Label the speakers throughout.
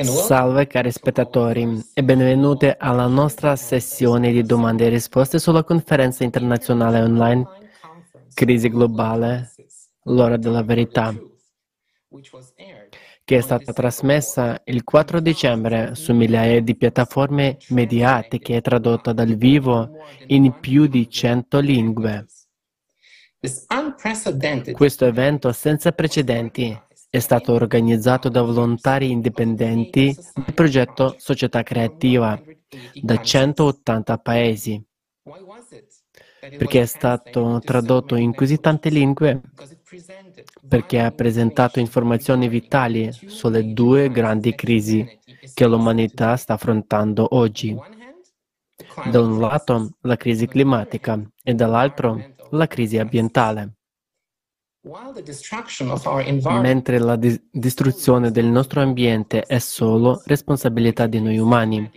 Speaker 1: Salve cari spettatori e benvenuti alla nostra sessione di domande e risposte sulla conferenza internazionale online Crisi globale, l'ora della verità, che è stata trasmessa il 4 dicembre su migliaia di piattaforme mediatiche e tradotta dal vivo in più di 100 lingue. Questo evento senza precedenti è stato organizzato da volontari indipendenti del progetto Società Creativa da 180 paesi. Perché è stato tradotto in così tante lingue? Perché ha presentato informazioni vitali sulle due grandi crisi che l'umanità sta affrontando oggi. Da un lato la crisi climatica e dall'altro la crisi ambientale. Mentre la di- distruzione del nostro ambiente è solo responsabilità di noi umani,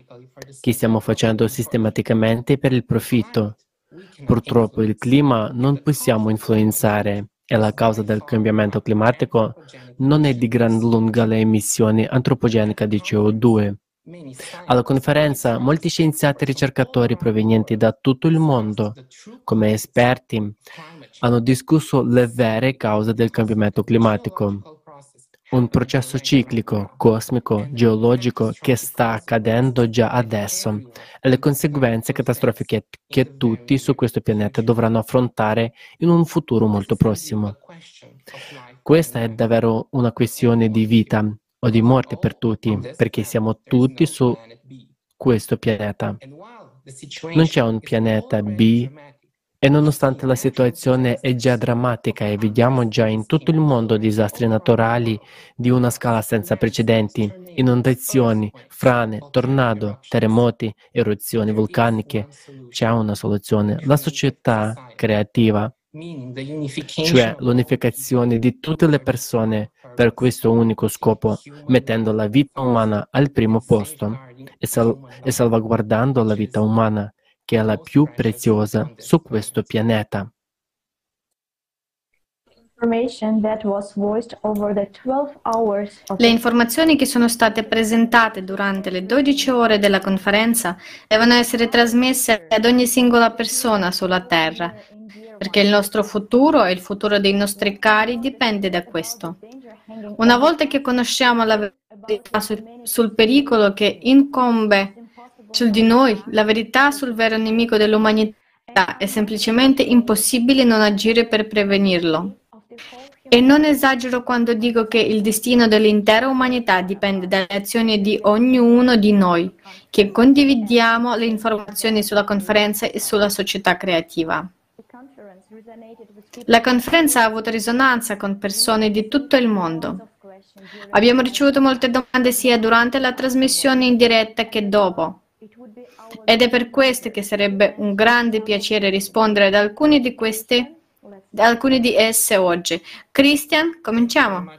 Speaker 1: che stiamo facendo sistematicamente per il profitto. Purtroppo il clima non possiamo influenzare e la causa del cambiamento climatico non è di gran lunga le emissioni antropogeniche di CO2. Alla conferenza molti scienziati e ricercatori provenienti da tutto il mondo, come esperti, hanno discusso le vere cause del cambiamento climatico, un processo ciclico, cosmico, geologico che sta accadendo già adesso e le conseguenze catastrofiche che tutti su questo pianeta dovranno affrontare in un futuro molto prossimo. Questa è davvero una questione di vita o di morte per tutti, perché siamo tutti su questo pianeta. Non c'è un pianeta B e nonostante la situazione è già drammatica e vediamo già in tutto il mondo disastri naturali di una scala senza precedenti, inondazioni, frane, tornado, terremoti, eruzioni vulcaniche, c'è una soluzione. La società creativa, cioè l'unificazione di tutte le persone per questo unico scopo, mettendo la vita umana al primo posto e, sal- e salvaguardando la vita umana che è la più preziosa su questo pianeta.
Speaker 2: Le informazioni che sono state presentate durante le 12 ore della conferenza devono essere trasmesse ad ogni singola persona sulla Terra, perché il nostro futuro e il futuro dei nostri cari dipende da questo. Una volta che conosciamo la verità sul, sul pericolo che incombe su di noi, la verità sul vero nemico dell'umanità è semplicemente impossibile non agire per prevenirlo. E non esagero quando dico che il destino dell'intera umanità dipende dalle azioni di ognuno di noi, che condividiamo le informazioni sulla conferenza e sulla società creativa. La conferenza ha avuto risonanza con persone di tutto il mondo. Abbiamo ricevuto molte domande sia durante la trasmissione in diretta che dopo. Ed è per questo che sarebbe un grande piacere rispondere ad alcune di queste, ad alcune di esse oggi. Christian, cominciamo.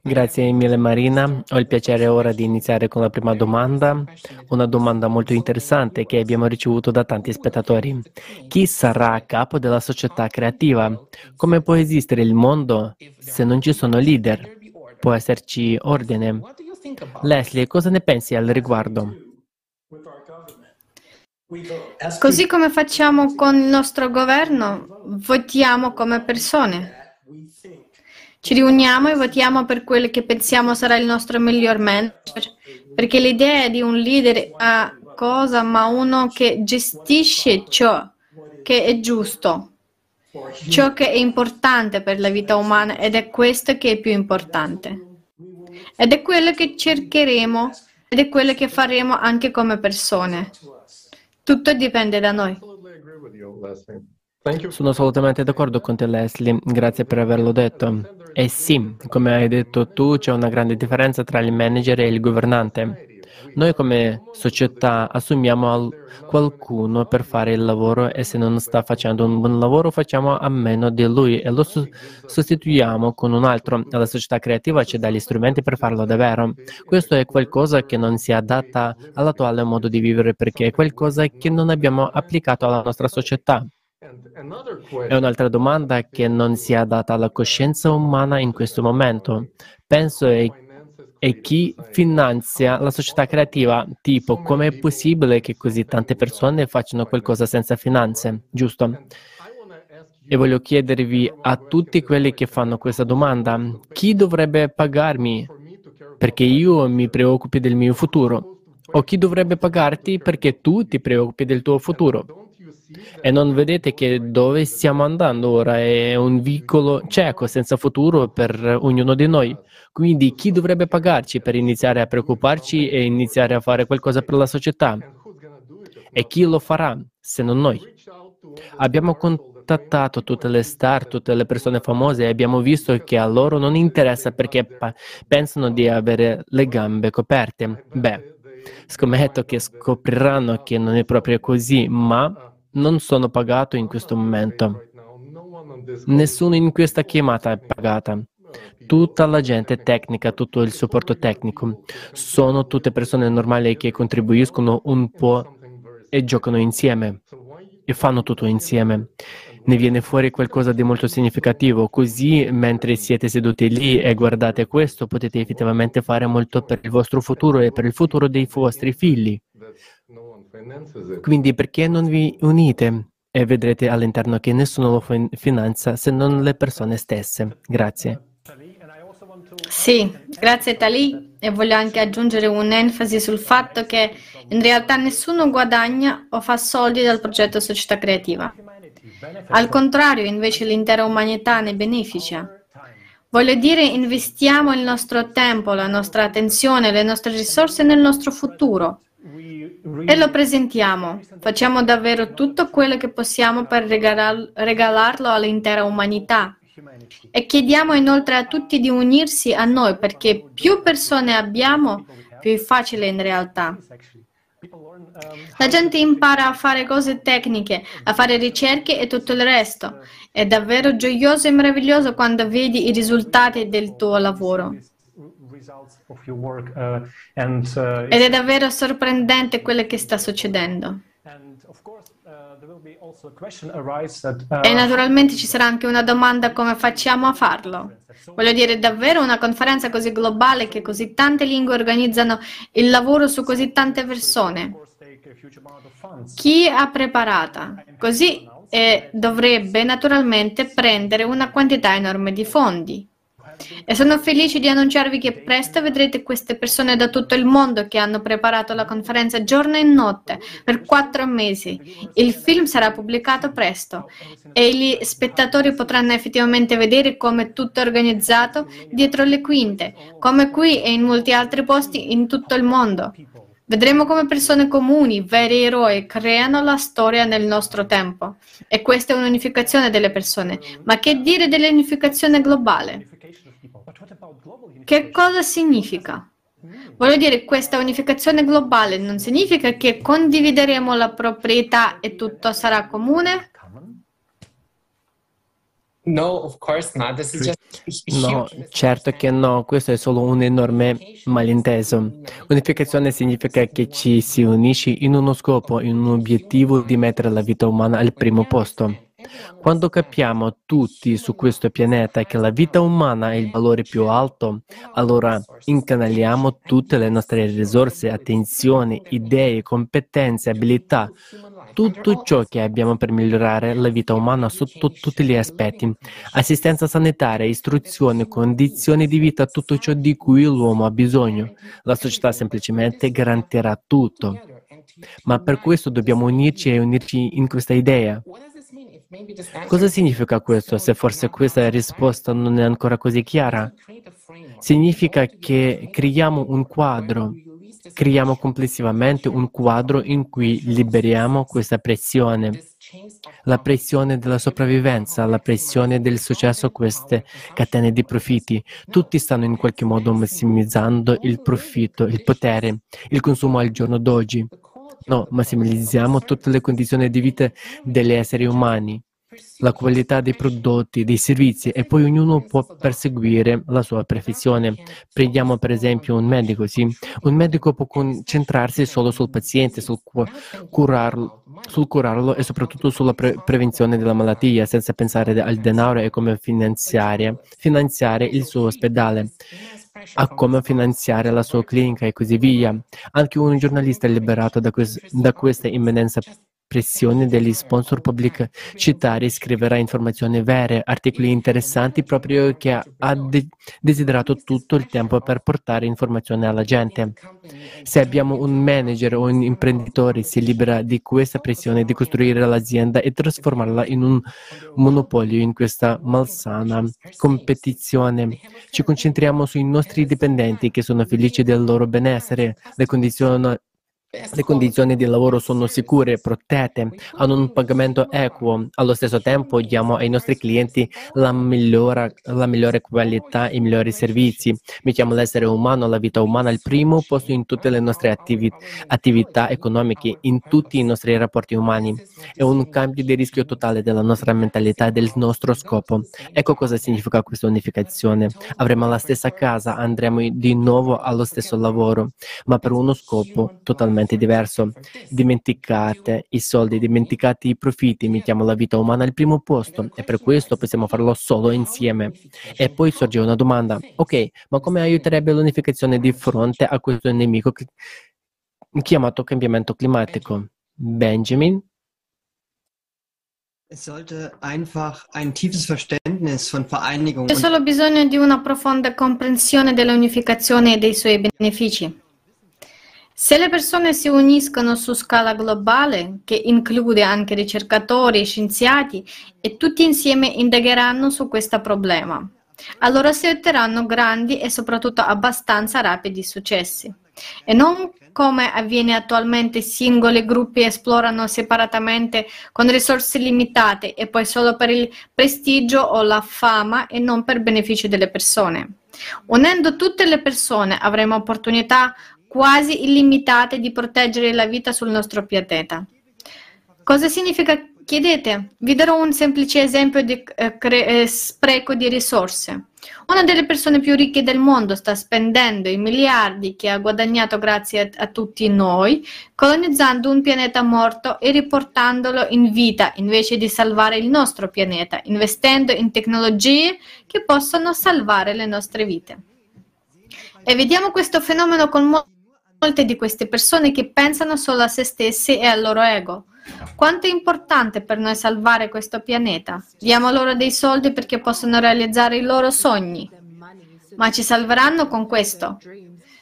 Speaker 1: Grazie mille Marina, ho il piacere ora di iniziare con la prima domanda, una domanda molto interessante che abbiamo ricevuto da tanti spettatori. Chi sarà a capo della società creativa? Come può esistere il mondo se non ci sono leader? Può esserci ordine? Leslie, cosa ne pensi al riguardo?
Speaker 2: Così come facciamo con il nostro governo, votiamo come persone. Ci riuniamo e votiamo per quello che pensiamo sarà il nostro miglior manager, perché l'idea di un leader è cosa, ma uno che gestisce ciò che è giusto, ciò che è importante per la vita umana ed è questo che è più importante. Ed è quello che cercheremo ed è quello che faremo anche come persone. Tutto dipende da noi.
Speaker 1: Sono assolutamente d'accordo con te Leslie, grazie per averlo detto. E sì, come hai detto tu, c'è una grande differenza tra il manager e il governante. Noi come società assumiamo qualcuno per fare il lavoro e se non sta facendo un buon lavoro facciamo a meno di lui e lo sostituiamo con un altro. La società creativa ci dà gli strumenti per farlo davvero. Questo è qualcosa che non si adatta all'attuale modo di vivere perché è qualcosa che non abbiamo applicato alla nostra società. È un'altra domanda che non si adatta alla coscienza umana in questo momento. Penso è e chi finanzia la società creativa, tipo come è possibile che così tante persone facciano qualcosa senza finanze, giusto? E voglio chiedervi a tutti quelli che fanno questa domanda, chi dovrebbe pagarmi perché io mi preoccupi del mio futuro? O chi dovrebbe pagarti perché tu ti preoccupi del tuo futuro? E non vedete che dove stiamo andando ora è un vicolo cieco, senza futuro per ognuno di noi. Quindi chi dovrebbe pagarci per iniziare a preoccuparci e iniziare a fare qualcosa per la società? E chi lo farà se non noi? Abbiamo contattato tutte le star, tutte le persone famose e abbiamo visto che a loro non interessa perché pensano di avere le gambe coperte. Beh, scommetto che scopriranno che non è proprio così, ma non sono pagato in questo momento. Nessuno in questa chiamata è pagata. Tutta la gente tecnica, tutto il supporto tecnico, sono tutte persone normali che contribuiscono un po' e giocano insieme e fanno tutto insieme. Ne viene fuori qualcosa di molto significativo, così mentre siete seduti lì e guardate questo potete effettivamente fare molto per il vostro futuro e per il futuro dei vostri figli. Quindi perché non vi unite e vedrete all'interno che nessuno lo finanzia se non le persone stesse? Grazie.
Speaker 2: Sì, grazie Tali e voglio anche aggiungere un'enfasi sul fatto che in realtà nessuno guadagna o fa soldi dal progetto Società Creativa. Al contrario, invece l'intera umanità ne beneficia. Voglio dire, investiamo il nostro tempo, la nostra attenzione, le nostre risorse nel nostro futuro e lo presentiamo. Facciamo davvero tutto quello che possiamo per regalarlo all'intera umanità. E chiediamo inoltre a tutti di unirsi a noi perché più persone abbiamo, più è facile in realtà. La gente impara a fare cose tecniche, a fare ricerche e tutto il resto. È davvero gioioso e meraviglioso quando vedi i risultati del tuo lavoro. Uh, uh, Ed è davvero sorprendente quello che sta succedendo. Uh, e naturalmente ci sarà anche una domanda come facciamo a farlo? Voglio dire, davvero una conferenza così globale che così tante lingue organizzano il lavoro su così tante persone? Chi ha preparata? Così eh, dovrebbe naturalmente prendere una quantità enorme di fondi. E sono felice di annunciarvi che presto vedrete queste persone da tutto il mondo che hanno preparato la conferenza giorno e notte per quattro mesi. Il film sarà pubblicato presto e gli spettatori potranno effettivamente vedere come tutto è organizzato dietro le quinte, come qui e in molti altri posti in tutto il mondo. Vedremo come persone comuni, veri eroi, creano la storia nel nostro tempo. E questa è un'unificazione delle persone. Ma che dire dell'unificazione globale? Che cosa significa? Voglio dire, questa unificazione globale non significa che condivideremo la proprietà e tutto sarà comune?
Speaker 1: No, certo che no, questo è solo un enorme malinteso. Unificazione significa che ci si unisce in uno scopo, in un obiettivo di mettere la vita umana al primo posto. Quando capiamo tutti su questo pianeta che la vita umana è il valore più alto, allora incanaliamo tutte le nostre risorse, attenzione, idee, competenze, abilità, tutto ciò che abbiamo per migliorare la vita umana sotto tutti gli aspetti. Assistenza sanitaria, istruzione, condizioni di vita, tutto ciò di cui l'uomo ha bisogno. La società semplicemente garantirà tutto. Ma per questo dobbiamo unirci e unirci in questa idea. Cosa significa questo se forse questa risposta non è ancora così chiara? Significa che creiamo un quadro, creiamo complessivamente un quadro in cui liberiamo questa pressione, la pressione della sopravvivenza, la pressione del successo, queste catene di profitti. Tutti stanno in qualche modo massimizzando il profitto, il potere, il consumo al giorno d'oggi. No, massimizziamo tutte le condizioni di vita degli esseri umani, la qualità dei prodotti, dei servizi e poi ognuno può perseguire la sua professione. Prendiamo per esempio un medico, sì? Un medico può concentrarsi solo sul paziente, sul curarlo, sul curarlo e soprattutto sulla pre- prevenzione della malattia, senza pensare al denaro e come finanziare, finanziare il suo ospedale. A come finanziare la sua clinica e così via. Anche un giornalista è liberato da, quest- da questa imminenza pressione degli sponsor pubblicitari scriverà informazioni vere, articoli interessanti proprio che ha de- desiderato tutto il tempo per portare informazioni alla gente. Se abbiamo un manager o un imprenditore si libera di questa pressione di costruire l'azienda e trasformarla in un monopolio in questa malsana competizione, ci concentriamo sui nostri dipendenti che sono felici del loro benessere, le condizioni le condizioni di lavoro sono sicure, protette, hanno un pagamento equo. Allo stesso tempo diamo ai nostri clienti la, migliora, la migliore qualità e i migliori servizi. Mettiamo l'essere umano, la vita umana al primo posto in tutte le nostre attivi- attività economiche, in tutti i nostri rapporti umani. È un cambio di rischio totale della nostra mentalità e del nostro scopo. Ecco cosa significa questa unificazione. Avremo la stessa casa, andremo di nuovo allo stesso lavoro, ma per uno scopo totalmente totalmente diverso. Dimenticate i soldi, dimenticate i profitti, mettiamo la vita umana al primo posto e per questo possiamo farlo solo insieme. E poi sorge una domanda, ok, ma come aiuterebbe l'unificazione di fronte a questo nemico chiamato cambiamento climatico? Benjamin?
Speaker 2: C'è solo bisogno di una profonda comprensione dell'unificazione e dei suoi benefici. Se le persone si uniscono su scala globale, che include anche ricercatori e scienziati, e tutti insieme indagheranno su questo problema, allora si otterranno grandi e soprattutto abbastanza rapidi successi. E non come avviene attualmente, singoli gruppi esplorano separatamente con risorse limitate e poi solo per il prestigio o la fama e non per beneficio delle persone. Unendo tutte le persone avremo opportunità quasi illimitate di proteggere la vita sul nostro pianeta. Cosa significa? Chiedete. Vi darò un semplice esempio di eh, cre- eh, spreco di risorse. Una delle persone più ricche del mondo sta spendendo i miliardi che ha guadagnato grazie a, a tutti noi, colonizzando un pianeta morto e riportandolo in vita invece di salvare il nostro pianeta, investendo in tecnologie che possono salvare le nostre vite. E vediamo questo fenomeno con molto molte di queste persone che pensano solo a se stessi e al loro ego. Quanto è importante per noi salvare questo pianeta? Diamo loro dei soldi perché possono realizzare i loro sogni. Ma ci salveranno con questo?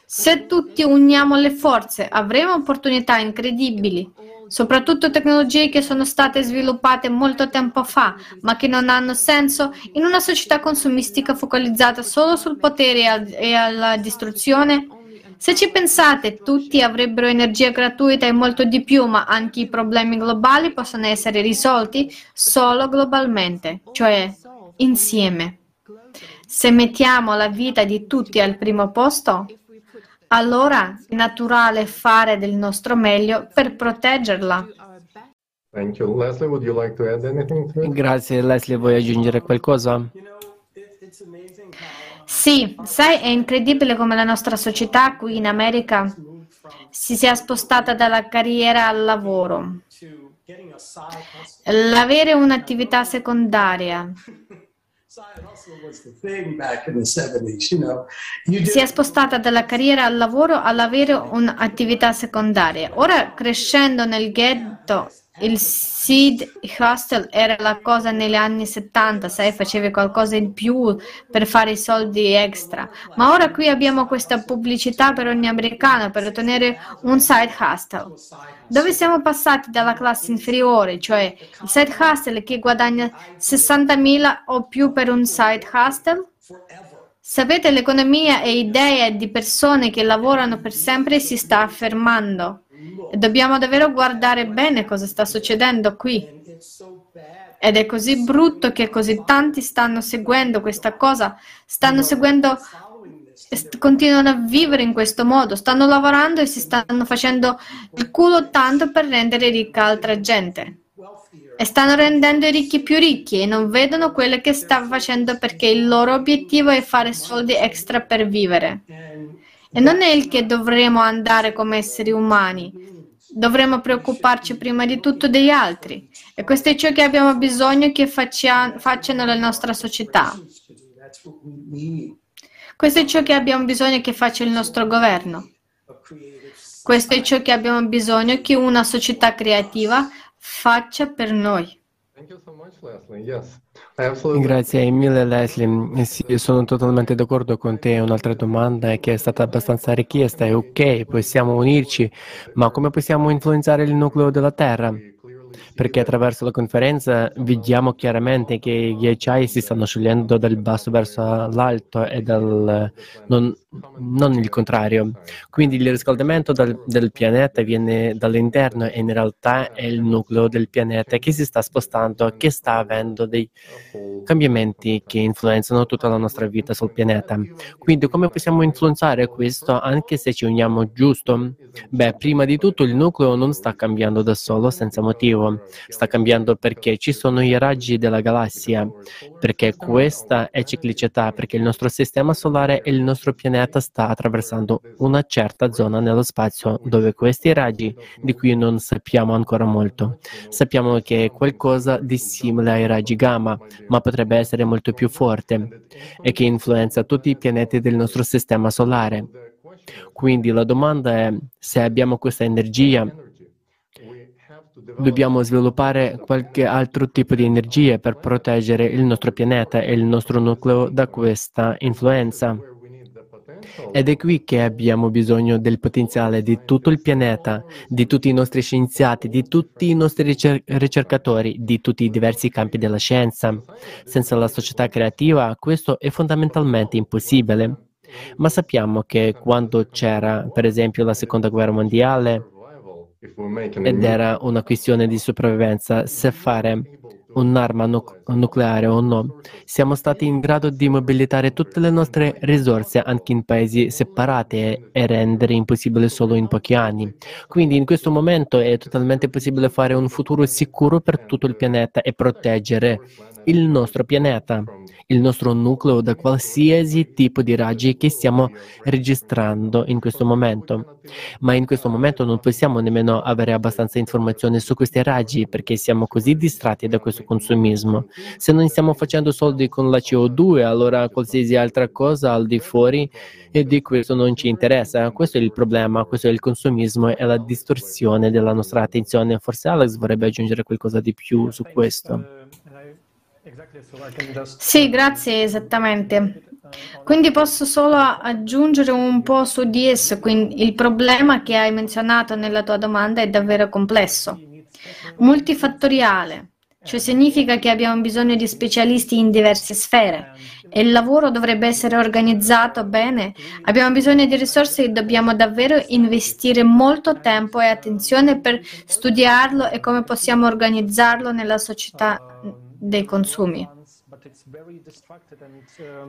Speaker 2: Se tutti uniamo le forze, avremo opportunità incredibili, soprattutto tecnologie che sono state sviluppate molto tempo fa, ma che non hanno senso in una società consumistica focalizzata solo sul potere e alla distruzione se ci pensate, tutti avrebbero energia gratuita e molto di più, ma anche i problemi globali possono essere risolti solo globalmente, cioè insieme. Se mettiamo la vita di tutti al primo posto, allora è naturale fare del nostro meglio per proteggerla.
Speaker 1: Grazie Leslie, vuoi aggiungere qualcosa?
Speaker 2: Sì, sai, è incredibile come la nostra società qui in America si sia spostata dalla carriera al lavoro. L'avere un'attività secondaria. Si è spostata dalla carriera al lavoro all'avere un'attività secondaria. Ora, crescendo nel ghetto il seed hostel era la cosa negli anni 70, sai, facevi qualcosa in più per fare i soldi extra. Ma ora qui abbiamo questa pubblicità per ogni americano per ottenere un side hustle. Dove siamo passati dalla classe inferiore, cioè il side hustle che guadagna 60.000 o più per un side hustle? Sapete, l'economia e idea di persone che lavorano per sempre si sta affermando. Dobbiamo davvero guardare bene cosa sta succedendo qui. Ed è così brutto che così tanti stanno seguendo questa cosa, stanno seguendo, continuano a vivere in questo modo, stanno lavorando e si stanno facendo il culo tanto per rendere ricca altra gente. E stanno rendendo i ricchi più ricchi e non vedono quello che sta facendo perché il loro obiettivo è fare soldi extra per vivere. E non è il che dovremo andare come esseri umani. Dovremmo preoccuparci prima di tutto degli altri. E questo è ciò che abbiamo bisogno che faccia, facciano la nostra società. Questo è ciò che abbiamo bisogno che faccia il nostro governo. Questo è ciò che abbiamo bisogno che una società creativa faccia per noi.
Speaker 1: Grazie mille Leslie, sì, sono totalmente d'accordo con te. Un'altra domanda che è stata abbastanza richiesta è ok, possiamo unirci, ma come possiamo influenzare il nucleo della Terra? Perché attraverso la conferenza vediamo chiaramente che i ghiacciai si stanno sciogliendo dal basso verso l'alto e dal, non, non, il contrario. Quindi il riscaldamento del, del pianeta viene dall'interno e in realtà è il nucleo del pianeta che si sta spostando, che sta avendo dei cambiamenti che influenzano tutta la nostra vita sul pianeta. Quindi come possiamo influenzare questo anche se ci uniamo giusto? Beh, prima di tutto il nucleo non sta cambiando da solo senza motivo sta cambiando perché ci sono i raggi della galassia, perché questa è ciclicità, perché il nostro sistema solare e il nostro pianeta sta attraversando una certa zona nello spazio dove questi raggi, di cui non sappiamo ancora molto, sappiamo che è qualcosa di simile ai raggi gamma, ma potrebbe essere molto più forte e che influenza tutti i pianeti del nostro sistema solare. Quindi la domanda è se abbiamo questa energia Dobbiamo sviluppare qualche altro tipo di energia per proteggere il nostro pianeta e il nostro nucleo da questa influenza. Ed è qui che abbiamo bisogno del potenziale di tutto il pianeta, di tutti i nostri scienziati, di tutti i nostri ricer- ricercatori, di tutti i diversi campi della scienza. Senza la società creativa questo è fondamentalmente impossibile. Ma sappiamo che quando c'era, per esempio, la seconda guerra mondiale, ed era una questione di sopravvivenza se fare un'arma nu- nucleare o no. Siamo stati in grado di mobilitare tutte le nostre risorse anche in paesi separati e, e rendere impossibile solo in pochi anni. Quindi in questo momento è totalmente possibile fare un futuro sicuro per tutto il pianeta e proteggere il nostro pianeta il nostro nucleo da qualsiasi tipo di raggi che stiamo registrando in questo momento. Ma in questo momento non possiamo nemmeno avere abbastanza informazioni su questi raggi perché siamo così distratti da questo consumismo. Se non stiamo facendo soldi con la CO2, allora qualsiasi altra cosa al di fuori di questo non ci interessa. Questo è il problema, questo è il consumismo e la distorsione della nostra attenzione. Forse Alex vorrebbe aggiungere qualcosa di più su questo.
Speaker 2: Sì, grazie, esattamente. Quindi posso solo aggiungere un po' su di esso. Quindi il problema che hai menzionato nella tua domanda è davvero complesso, multifattoriale, cioè significa che abbiamo bisogno di specialisti in diverse sfere e il lavoro dovrebbe essere organizzato bene. Abbiamo bisogno di risorse e dobbiamo davvero investire molto tempo e attenzione per studiarlo e come possiamo organizzarlo nella società dei consumi.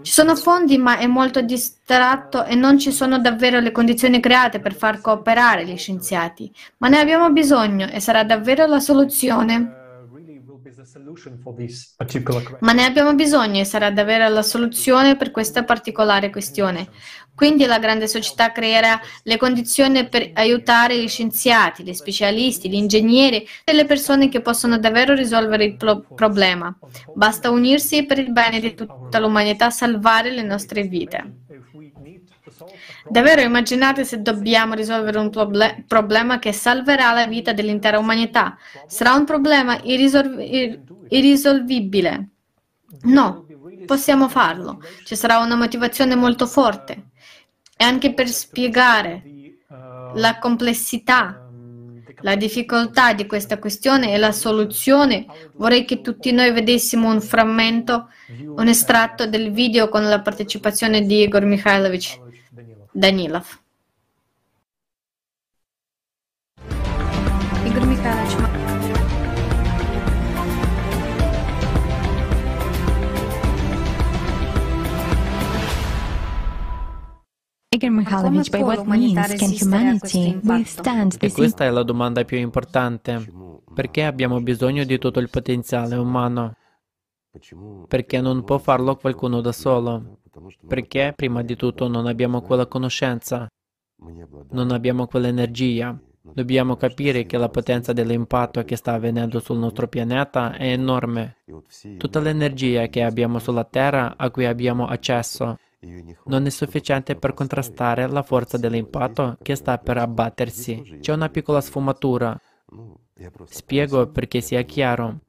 Speaker 2: Ci sono fondi, ma è molto distratto e non ci sono davvero le condizioni create per far cooperare gli scienziati. Ma ne abbiamo bisogno e sarà davvero la soluzione. Ma ne abbiamo bisogno e sarà davvero la soluzione per questa particolare questione. Quindi la grande società creerà le condizioni per aiutare gli scienziati, gli specialisti, gli ingegneri e le persone che possono davvero risolvere il pro- problema. Basta unirsi per il bene di tutta l'umanità, salvare le nostre vite. Davvero immaginate se dobbiamo risolvere un proble- problema che salverà la vita dell'intera umanità. Sarà un problema irrisol- ir- irrisolvibile. No, possiamo farlo. Ci sarà una motivazione molto forte e anche per spiegare la complessità, la difficoltà di questa questione e la soluzione, vorrei che tutti noi vedessimo un frammento, un estratto del video con la partecipazione di Igor Mikhailovich Danilov. Igor Mikhailovich,
Speaker 1: by what means can humanity withstand this? E questa è la domanda più importante. Perché abbiamo bisogno di tutto il potenziale umano? Perché non può farlo qualcuno da solo? Perché, prima di tutto, non abbiamo quella conoscenza, non abbiamo quell'energia. Dobbiamo capire che la potenza dell'impatto che sta avvenendo sul nostro pianeta è enorme. Tutta l'energia che abbiamo sulla Terra, a cui abbiamo accesso,
Speaker 3: non è sufficiente per contrastare la forza dell'impatto che sta per abbattersi. C'è una piccola sfumatura. Spiego perché sia chiaro.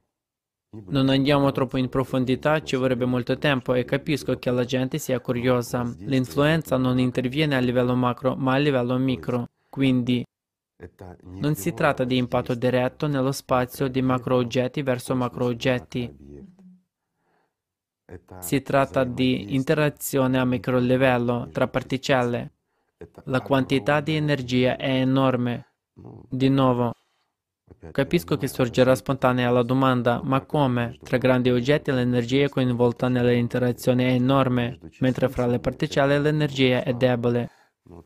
Speaker 3: Non andiamo troppo in profondità, ci vorrebbe molto tempo e capisco che la gente sia curiosa. L'influenza non interviene a livello macro, ma a livello micro. Quindi non si tratta di impatto diretto nello spazio di macro oggetti verso macro oggetti. Si tratta di interazione a micro livello tra particelle. La quantità di energia è enorme. Di nuovo, Capisco che sorgerà spontanea la domanda, ma come? Tra grandi oggetti l'energia coinvolta nelle interazioni è enorme, mentre fra le particelle l'energia è debole.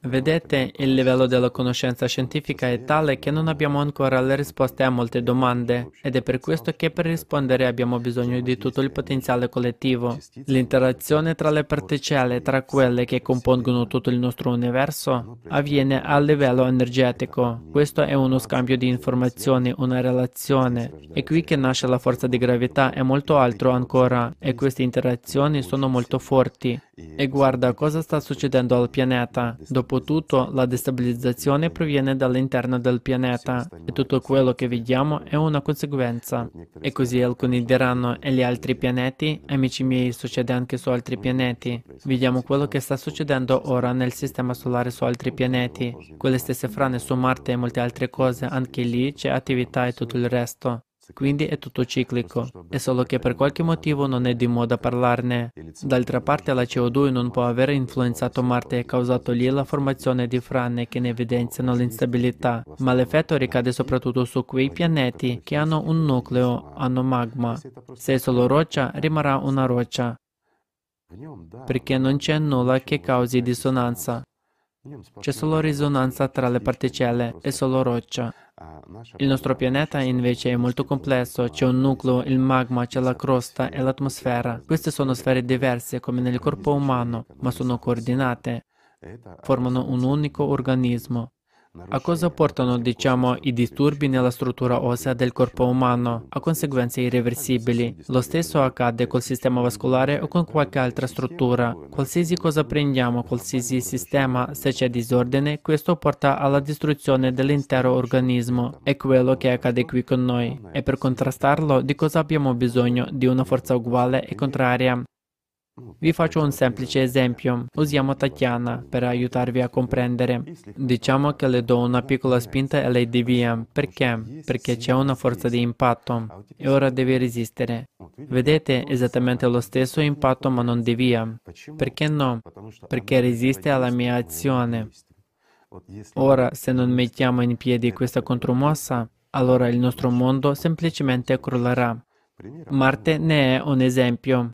Speaker 3: Vedete, il livello della conoscenza scientifica è tale che non abbiamo ancora le risposte a molte domande ed è per questo che per rispondere abbiamo bisogno di tutto il potenziale collettivo. L'interazione tra le particelle, tra quelle che compongono tutto il nostro universo, avviene a livello energetico. Questo è uno scambio di informazioni, una relazione. È qui che nasce la forza di gravità e molto altro ancora e queste interazioni sono molto forti. E guarda cosa sta succedendo al pianeta. Dopotutto, la destabilizzazione proviene dall'interno del pianeta e tutto quello che vediamo è una conseguenza. E così alcuni diranno, e gli altri pianeti? Amici miei, succede anche su altri pianeti. Vediamo quello che sta succedendo ora nel sistema solare su altri pianeti. Quelle stesse frane su Marte e molte altre cose, anche lì c'è attività e tutto il resto. Quindi è tutto ciclico, è solo che per qualche motivo non è di moda parlarne. D'altra parte la CO2 non può aver influenzato Marte e causato lì la formazione di frane che ne evidenziano l'instabilità, ma l'effetto ricade soprattutto su quei pianeti che hanno un nucleo, hanno magma. Se è solo roccia, rimarrà una roccia, perché non c'è nulla che causi dissonanza. C'è solo risonanza tra le particelle, è solo roccia. Il nostro pianeta invece è molto complesso, c'è un nucleo, il magma, c'è la crosta e l'atmosfera. Queste sono sfere diverse come nel corpo umano, ma sono coordinate, formano un unico organismo. A cosa portano, diciamo, i disturbi nella struttura ossea del corpo umano? A conseguenze irreversibili. Lo stesso accade col sistema vascolare o con qualche altra struttura. Qualsiasi cosa prendiamo, qualsiasi sistema, se c'è disordine, questo porta alla distruzione dell'intero organismo. È quello che accade qui con noi. E per contrastarlo, di cosa abbiamo bisogno? Di una forza uguale e contraria. Vi faccio un semplice esempio. Usiamo Tatiana per aiutarvi a comprendere. Diciamo che le do una piccola spinta e lei devia. Perché? Perché c'è una forza di impatto e ora deve resistere. Vedete esattamente lo stesso impatto ma non devia. Perché no? Perché resiste alla mia azione. Ora, se non mettiamo in piedi questa contromossa, allora il nostro mondo semplicemente crollerà. Marte ne è un esempio.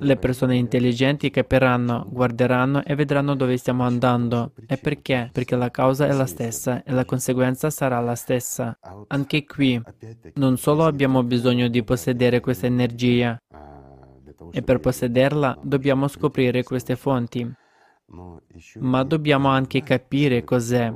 Speaker 3: Le persone intelligenti capiranno, guarderanno e vedranno dove stiamo andando. E perché? Perché la causa è la stessa e la conseguenza sarà la stessa. Anche qui, non solo abbiamo bisogno di possedere questa energia, e per possederla dobbiamo scoprire queste fonti, ma dobbiamo anche capire cos'è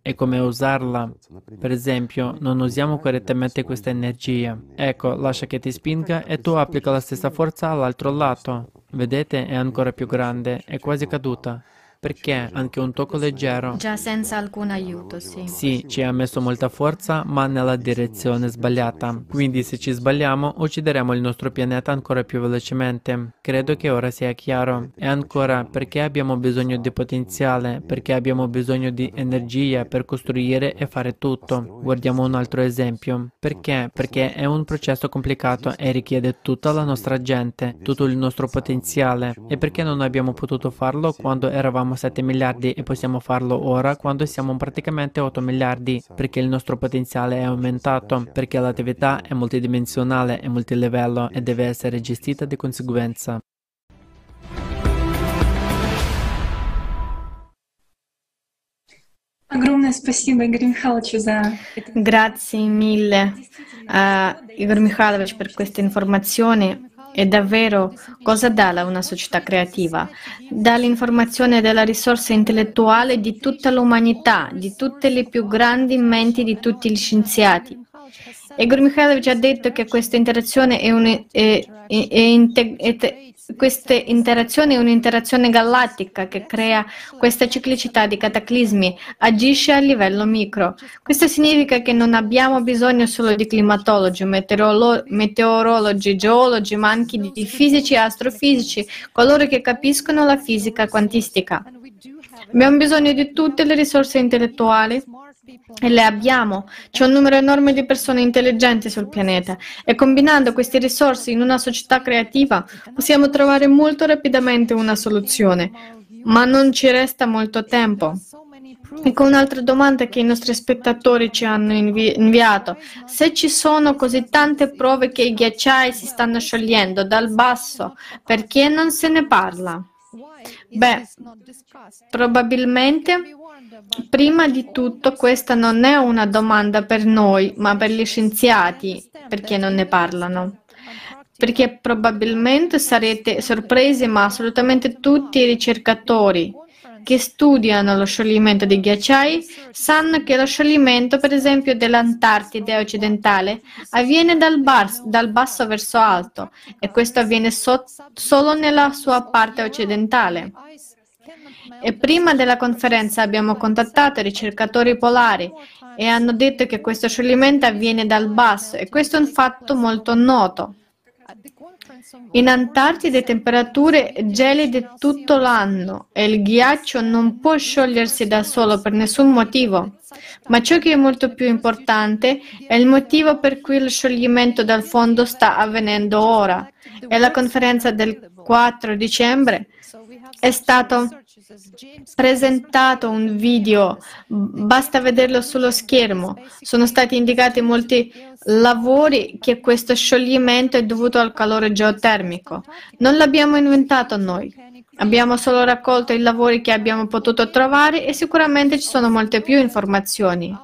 Speaker 3: e come usarla. Per esempio, non usiamo correttamente questa energia. Ecco, lascia che ti spinga e tu applica la stessa forza all'altro lato. Vedete, è ancora più grande, è quasi caduta perché anche un tocco leggero.
Speaker 2: Già senza alcun aiuto, sì.
Speaker 3: Sì, ci ha messo molta forza, ma nella direzione sbagliata. Quindi se ci sbagliamo, uccideremo il nostro pianeta ancora più velocemente. Credo che ora sia chiaro. E ancora, perché abbiamo bisogno di potenziale? Perché abbiamo bisogno di energia per costruire e fare tutto. Guardiamo un altro esempio. Perché? Perché è un processo complicato e richiede tutta la nostra gente, tutto il nostro potenziale. E perché non abbiamo potuto farlo quando eravamo siamo 7 miliardi e possiamo farlo ora quando siamo praticamente 8 miliardi, perché il nostro potenziale è aumentato, perché l'attività è multidimensionale e multilivello e deve essere gestita di conseguenza.
Speaker 2: Grazie mille a Igor Mikhailovich per queste informazioni. E davvero cosa dà una società creativa? Dà l'informazione della risorsa intellettuale di tutta l'umanità, di tutte le più grandi menti di tutti gli scienziati. Igor Mikhailovich ha detto che questa interazione è, un, è, è, questa interazione è un'interazione galattica che crea questa ciclicità di cataclismi, agisce a livello micro. Questo significa che non abbiamo bisogno solo di climatologi, meteorolo- meteorologi, geologi, ma anche di fisici e astrofisici, coloro che capiscono la fisica quantistica. Abbiamo bisogno di tutte le risorse intellettuali e le abbiamo. C'è un numero enorme di persone intelligenti sul pianeta e combinando queste risorse in una società creativa possiamo trovare molto rapidamente una soluzione. Ma non ci resta molto tempo. Ecco un'altra domanda che i nostri spettatori ci hanno invi- inviato. Se ci sono così tante prove che i ghiacciai si stanno sciogliendo dal basso, perché non se ne parla? Beh, probabilmente prima di tutto questa non è una domanda per noi, ma per gli scienziati, perché non ne parlano. Perché probabilmente sarete sorpresi, ma assolutamente tutti i ricercatori che studiano lo scioglimento dei ghiacciai sanno che lo scioglimento, per esempio, dell'Antartide occidentale avviene dal, bar- dal basso verso alto e questo avviene so- solo nella sua parte occidentale. E prima della conferenza abbiamo contattato ricercatori polari e hanno detto che questo scioglimento avviene dal basso e questo è un fatto molto noto. In Antartide temperature gelide tutto l'anno e il ghiaccio non può sciogliersi da solo per nessun motivo. Ma ciò che è molto più importante è il motivo per cui lo scioglimento dal fondo sta avvenendo ora. E la conferenza del 4 dicembre è stato presentato un video, basta vederlo sullo schermo. Sono stati indicati molti lavori che questo scioglimento è dovuto al calore geotermico. Non l'abbiamo inventato noi. Abbiamo solo raccolto i lavori che abbiamo potuto trovare e sicuramente ci sono molte più informazioni.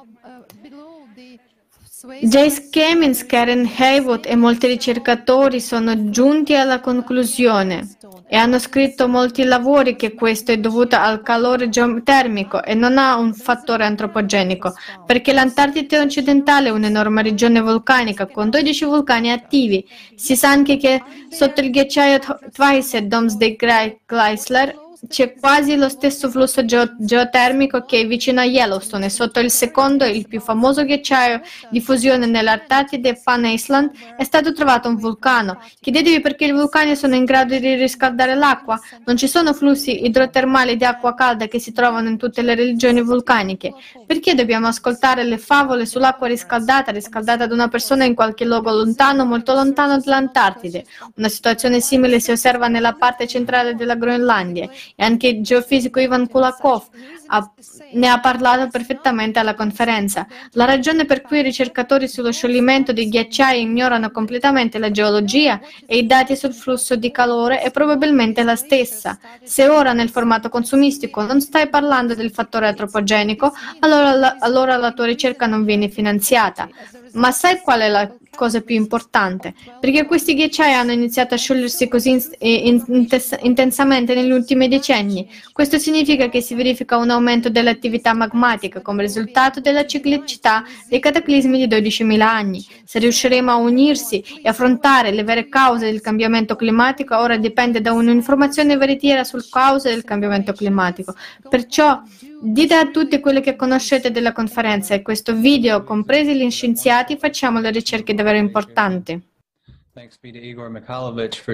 Speaker 2: Jace Kemins, Karen Haywood e molti ricercatori sono giunti alla conclusione e hanno scritto molti lavori che questo è dovuto al calore geotermico e non a un fattore antropogenico, perché l'Antartide occidentale è un'enorme regione vulcanica con 12 vulcani attivi. Si sa anche che sotto il ghiacciaio Twice e Domesday Chrysler c'è quasi lo stesso flusso geo- geotermico che è vicino a Yellowstone e sotto il secondo, il più famoso ghiacciaio di fusione nell'Artatide Pan Island, è stato trovato un vulcano. Chiedetevi perché i vulcani sono in grado di riscaldare l'acqua. Non ci sono flussi idrotermali di acqua calda che si trovano in tutte le regioni vulcaniche. Perché dobbiamo ascoltare le favole sull'acqua riscaldata, riscaldata da una persona in qualche luogo lontano, molto lontano dall'Antartide? Una situazione simile si osserva nella parte centrale della Groenlandia e anche il geofisico Ivan Kulakov ha, ne ha parlato perfettamente alla conferenza. La ragione per cui i ricercatori sullo scioglimento dei ghiacciai ignorano completamente la geologia e i dati sul flusso di calore è probabilmente la stessa. Se ora nel formato consumistico non stai parlando del fattore antropogenico, allora la, allora la tua ricerca non viene finanziata. Ma sai qual è la cosa più importante? Perché questi ghiacciai hanno iniziato a sciogliersi così intensamente negli ultimi decenni. Questo significa che si verifica un aumento dell'attività magmatica come risultato della ciclicità dei cataclismi di 12.000 anni. Se riusciremo a unirsi e affrontare le vere cause del cambiamento climatico, ora dipende da un'informazione veritiera sul cause del cambiamento climatico. Perciò Dite a tutti quelli che conoscete della conferenza e questo video, compresi gli scienziati, facciamo le ricerche davvero importanti.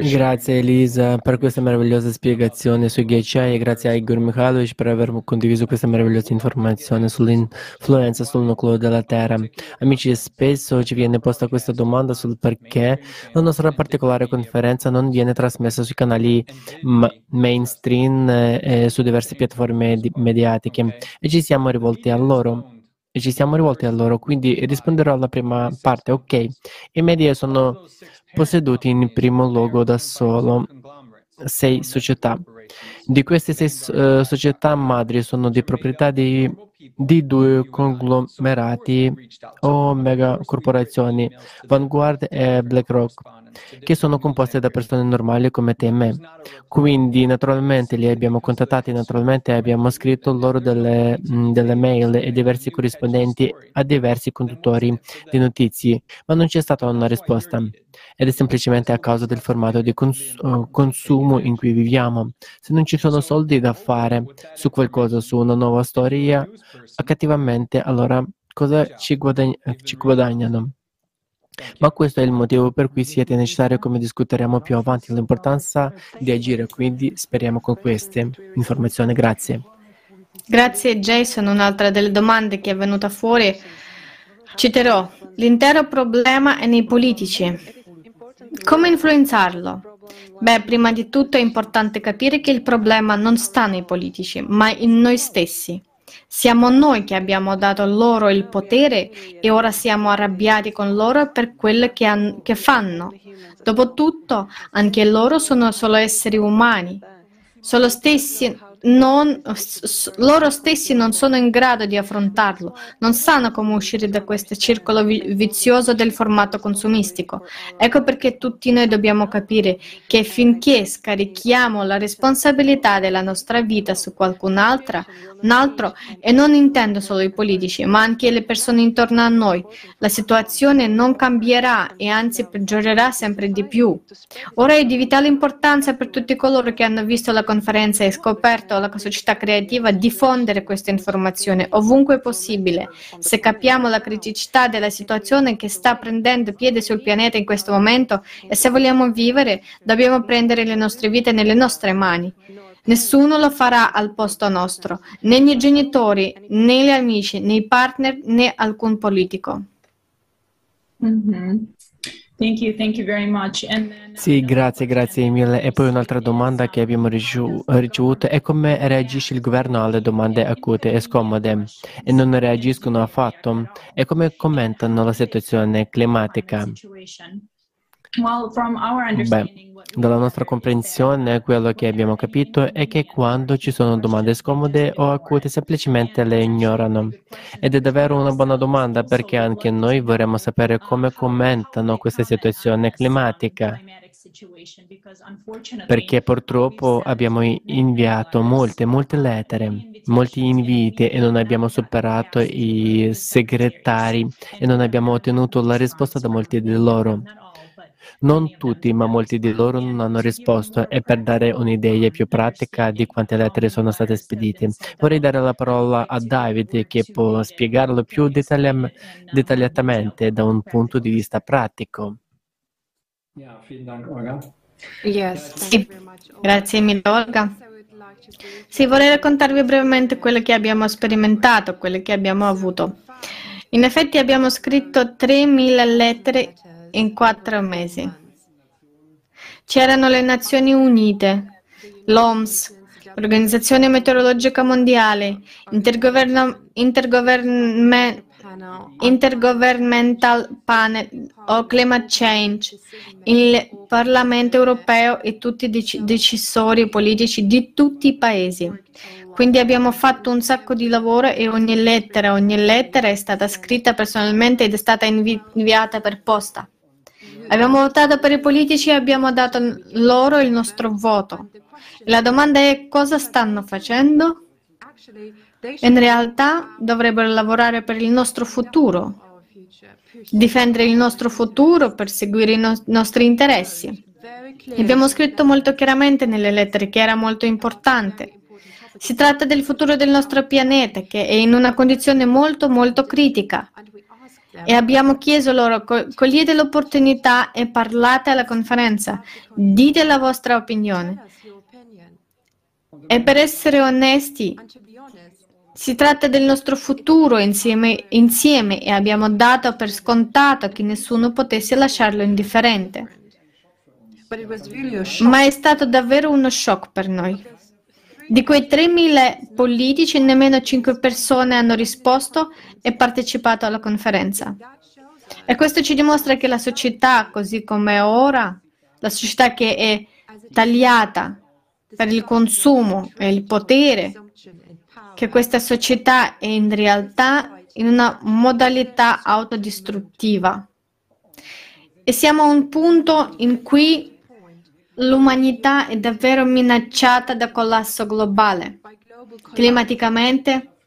Speaker 1: Grazie Elisa per questa meravigliosa spiegazione sui ghiacciai e grazie a Igor Mikhailovich per aver condiviso questa meravigliosa informazione sull'influenza sul nucleo della Terra. Amici, spesso ci viene posta questa domanda sul perché la nostra particolare conferenza non viene trasmessa sui canali mainstream e su diverse piattaforme mediatiche e ci siamo rivolti a loro ci siamo rivolti a loro, quindi risponderò alla prima parte. Ok, i media sono posseduti in primo luogo da solo sei società. Di queste sei uh, società madri sono di proprietà di, di due conglomerati o megacorporazioni, Vanguard e BlackRock. Che sono composte da persone normali come te e me. Quindi naturalmente li abbiamo contattati, naturalmente abbiamo scritto loro delle, delle mail e diversi corrispondenti a diversi conduttori di notizie, ma non c'è stata una risposta. Ed è semplicemente a causa del formato di cons- uh, consumo in cui viviamo. Se non ci sono soldi da fare su qualcosa, su una nuova storia, cattivamente, allora cosa ci, guadagn- ci guadagnano? Ma questo è il motivo per cui siete necessario, come discuteremo più avanti, l'importanza di agire. Quindi speriamo con queste informazioni. Grazie.
Speaker 2: Grazie Jason. Un'altra delle domande che è venuta fuori, citerò, l'intero problema è nei politici. Come influenzarlo? Beh, prima di tutto è importante capire che il problema non sta nei politici, ma in noi stessi. Siamo noi che abbiamo dato loro il potere e ora siamo arrabbiati con loro per quello che, han- che fanno. Dopotutto, anche loro sono solo esseri umani. Solo stessi non, loro stessi non sono in grado di affrontarlo, non sanno come uscire da questo circolo vizioso del formato consumistico. Ecco perché tutti noi dobbiamo capire che finché scarichiamo la responsabilità della nostra vita su qualcun altro, un altro, e non intendo solo i politici, ma anche le persone intorno a noi, la situazione non cambierà e anzi peggiorerà sempre di più. Ora è di vitale importanza per tutti coloro che hanno visto la conferenza e scoperto alla società creativa diffondere questa informazione ovunque possibile. Se capiamo la criticità della situazione che sta prendendo piede sul pianeta in questo momento e se vogliamo vivere, dobbiamo prendere le nostre vite nelle nostre mani. Nessuno lo farà al posto nostro, né i genitori, né gli amici, né i partner, né alcun politico.
Speaker 1: Mm-hmm. Thank you, thank you then... Sì, grazie, grazie mille. E poi un'altra domanda che abbiamo ricevuto. È come reagisce il governo alle domande acute? e scomode. E non reagiscono affatto. e come commentano la situazione climatica. Beh, dalla nostra comprensione, quello che abbiamo capito è che quando ci sono domande scomode o acute, semplicemente le ignorano. Ed è davvero una buona domanda perché anche noi vorremmo sapere come commentano questa situazione climatica. Perché purtroppo abbiamo inviato molte, molte lettere, molti inviti e non abbiamo superato i segretari e non abbiamo ottenuto la risposta da molti di loro. Non tutti, ma molti di loro non hanno risposto e per dare un'idea più pratica di quante lettere sono state spedite, vorrei dare la parola a David che può spiegarlo più dettaglia- dettagliatamente da un punto di vista pratico.
Speaker 2: Yes. Sì. Grazie mille Olga. Sì, vorrei raccontarvi brevemente quello che abbiamo sperimentato, quello che abbiamo avuto. In effetti abbiamo scritto 3.000 lettere in quattro mesi. C'erano le Nazioni Unite, l'OMS, l'Organizzazione Meteorologica Mondiale, Intergovernment- Intergovernmental Panel o Climate Change, il Parlamento europeo e tutti i dec- decisori politici di tutti i paesi. Quindi abbiamo fatto un sacco di lavoro e ogni lettera, ogni lettera è stata scritta personalmente ed è stata invi- inviata per posta. Abbiamo votato per i politici e abbiamo dato loro il nostro voto. La domanda è cosa stanno facendo? In realtà dovrebbero lavorare per il nostro futuro, difendere il nostro futuro, perseguire i no- nostri interessi. Abbiamo scritto molto chiaramente nelle lettere che era molto importante. Si tratta del futuro del nostro pianeta che è in una condizione molto molto critica e abbiamo chiesto loro, cogliete l'opportunità e parlate alla conferenza, dite la vostra opinione. E per essere onesti, si tratta del nostro futuro insieme, insieme e abbiamo dato per scontato che nessuno potesse lasciarlo indifferente. Ma è stato davvero uno shock per noi. Di quei 3.000 politici, nemmeno 5 persone hanno risposto e partecipato alla conferenza. E questo ci dimostra che la società, così come è ora, la società che è tagliata per il consumo e il potere, che questa società è in realtà in una modalità autodistruttiva. E siamo a un punto in cui l'umanità è davvero minacciata da collasso globale, climaticamente,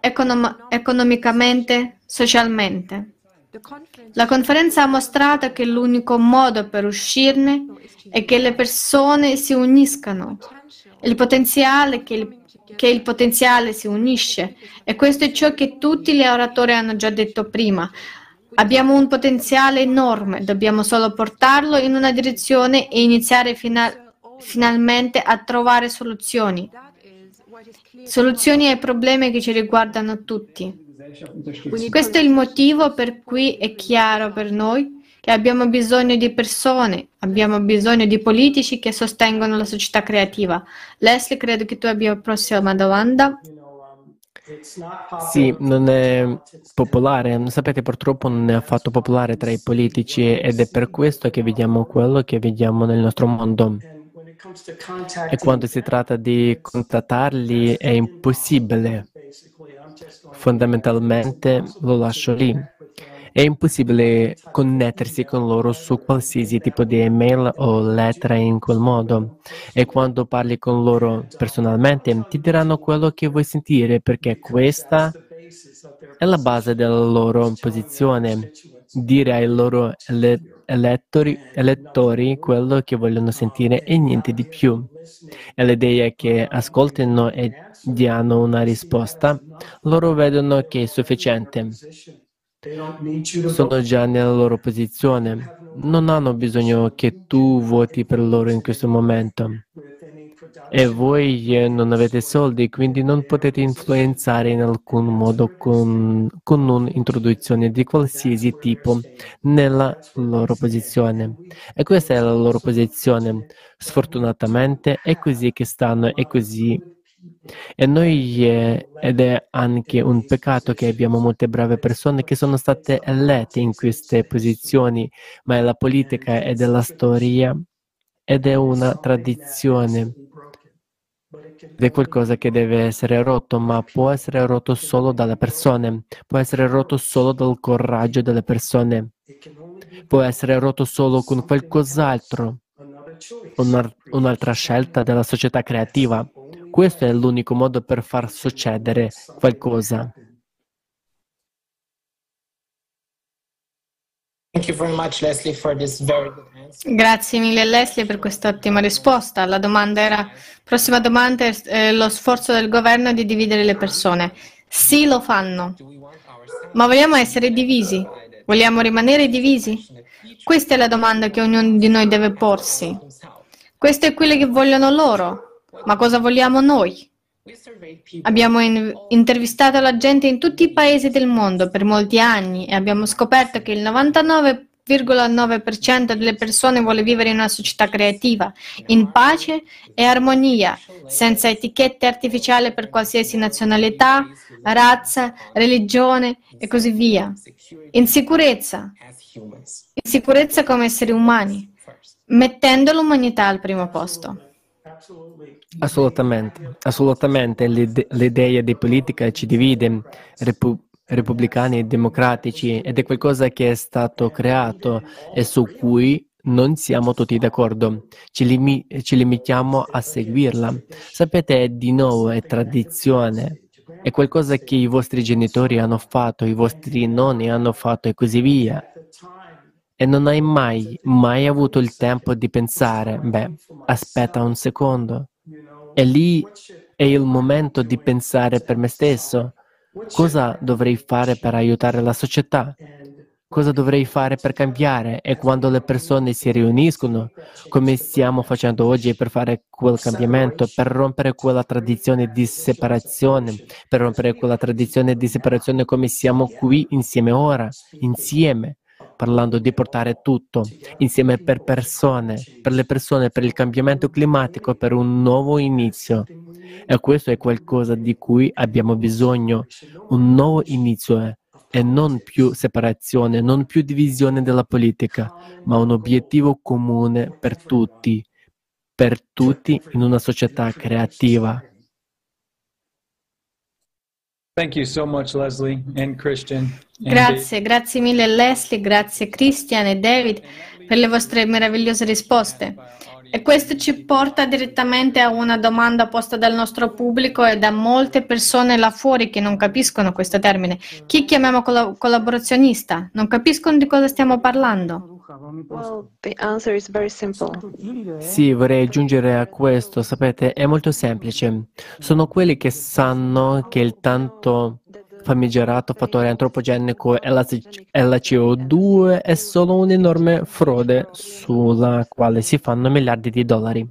Speaker 2: econom- economicamente, socialmente. La conferenza ha mostrato che l'unico modo per uscirne è che le persone si uniscano. Il potenziale che il, che il potenziale si unisce. E questo è ciò che tutti gli oratori hanno già detto prima. Abbiamo un potenziale enorme, dobbiamo solo portarlo in una direzione e iniziare fina- finalmente a trovare soluzioni. Soluzioni ai problemi che ci riguardano tutti. Questo è il motivo per cui è chiaro per noi che abbiamo bisogno di persone, abbiamo bisogno di politici che sostengono la società creativa. Leslie, credo che tu abbia la prossima domanda.
Speaker 1: Sì, non è popolare, sapete purtroppo non è affatto popolare tra i politici ed è per questo che vediamo quello che vediamo nel nostro mondo. E quando si tratta di contattarli è impossibile. Fondamentalmente lo lascio lì. È impossibile connettersi con loro su qualsiasi tipo di email o lettera in quel modo. E quando parli con loro personalmente ti diranno quello che vuoi sentire perché questa è la base della loro posizione. Dire ai loro elettori, elettori quello che vogliono sentire e niente di più. E l'idea che ascoltino e diano una risposta, loro vedono che è sufficiente. Sono già nella loro posizione. Non hanno bisogno che tu voti per loro in questo momento. E voi eh, non avete soldi, quindi non potete influenzare in alcun modo con, con un'introduzione di qualsiasi tipo nella loro posizione. E questa è la loro posizione. Sfortunatamente è così che stanno, è così e noi, eh, ed è anche un peccato che abbiamo molte brave persone che sono state elette in queste posizioni, ma è la politica ed è la storia ed è una tradizione. Ed è qualcosa che deve essere rotto, ma può essere rotto solo dalle persone, può essere rotto solo dal coraggio delle persone, può essere rotto solo con qualcos'altro, un'altra scelta della società creativa. Questo è l'unico modo per far succedere qualcosa.
Speaker 2: Grazie mille Leslie per questa ottima risposta. La domanda era, prossima domanda è eh, lo sforzo del governo di dividere le persone. Sì, lo fanno. Ma vogliamo essere divisi? Vogliamo rimanere divisi? Questa è la domanda che ognuno di noi deve porsi. Questo è quello che vogliono loro. Ma cosa vogliamo noi? Abbiamo in- intervistato la gente in tutti i paesi del mondo per molti anni e abbiamo scoperto che il 99,9% delle persone vuole vivere in una società creativa, in pace e armonia, senza etichette artificiali per qualsiasi nazionalità, razza, religione e così via. In sicurezza, in sicurezza come esseri umani, mettendo l'umanità al primo posto.
Speaker 1: Assolutamente, assolutamente. L'idea di politica ci divide, repu- repubblicani e democratici, ed è qualcosa che è stato creato e su cui non siamo tutti d'accordo. Ci, limi- ci limitiamo a seguirla. Sapete, di nuovo è tradizione. È qualcosa che i vostri genitori hanno fatto, i vostri nonni hanno fatto e così via. E non hai mai, mai avuto il tempo di pensare, beh, aspetta un secondo. E lì è il momento di pensare per me stesso. Cosa dovrei fare per aiutare la società? Cosa dovrei fare per cambiare? E quando le persone si riuniscono, come stiamo facendo oggi per fare quel cambiamento, per rompere quella tradizione di separazione, per rompere quella tradizione di separazione come siamo qui insieme ora, insieme parlando di portare tutto insieme per persone, per le persone, per il cambiamento climatico, per un nuovo inizio. E questo è qualcosa di cui abbiamo bisogno, un nuovo inizio è, e non più separazione, non più divisione della politica, ma un obiettivo comune per tutti, per tutti in una società creativa.
Speaker 2: Grazie, grazie mille Leslie, grazie Christian e David per le vostre meravigliose risposte. E questo ci porta direttamente a una domanda posta dal nostro pubblico e da molte persone là fuori che non capiscono questo termine. Chi chiamiamo coll- collaborazionista? Non capiscono di cosa stiamo parlando.
Speaker 1: Well, sì, vorrei aggiungere a questo, sapete, è molto semplice. Sono quelli che sanno che il tanto famigerato fattore antropogenico LCO2 è solo un'enorme frode sulla quale si fanno miliardi di dollari.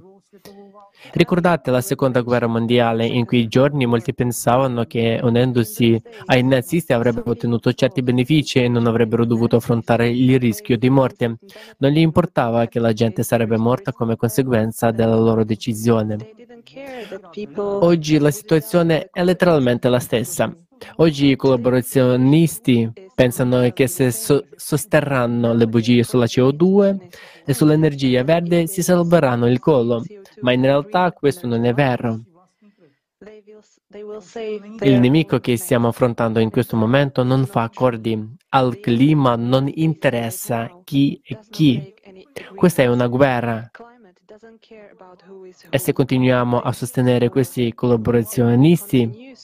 Speaker 1: Ricordate la seconda guerra mondiale? In quei giorni molti pensavano che unendosi ai nazisti avrebbero ottenuto certi benefici e non avrebbero dovuto affrontare il rischio di morte. Non gli importava che la gente sarebbe morta come conseguenza della loro decisione. Oggi la situazione è letteralmente la stessa. Oggi i collaborazionisti pensano che se so- sosterranno le bugie sulla CO2 e sull'energia verde si salveranno il collo, ma in realtà questo non è vero. Il nemico che stiamo affrontando in questo momento non fa accordi al clima, non interessa chi è chi. Questa è una guerra. E se continuiamo a sostenere questi collaborazionisti,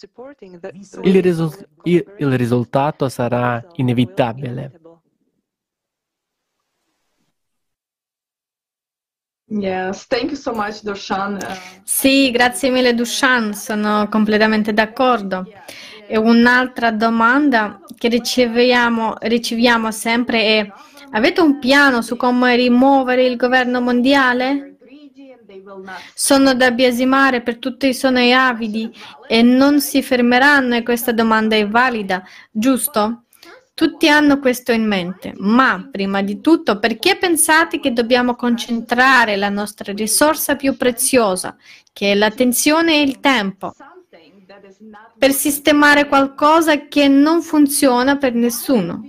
Speaker 1: il, risul- il, risultato sarà inevitabile.
Speaker 2: Yes, thank you so much, Dushan. Sì, grazie mille Dushan, sono completamente d'accordo. E un'altra domanda che riceviamo, riceviamo sempre è avete un piano su come rimuovere il governo mondiale? Sono da biasimare per tutti i sonoi avidi e non si fermeranno e questa domanda è valida, giusto? Tutti hanno questo in mente, ma prima di tutto perché pensate che dobbiamo concentrare la nostra risorsa più preziosa, che è l'attenzione e il tempo, per sistemare qualcosa che non funziona per nessuno?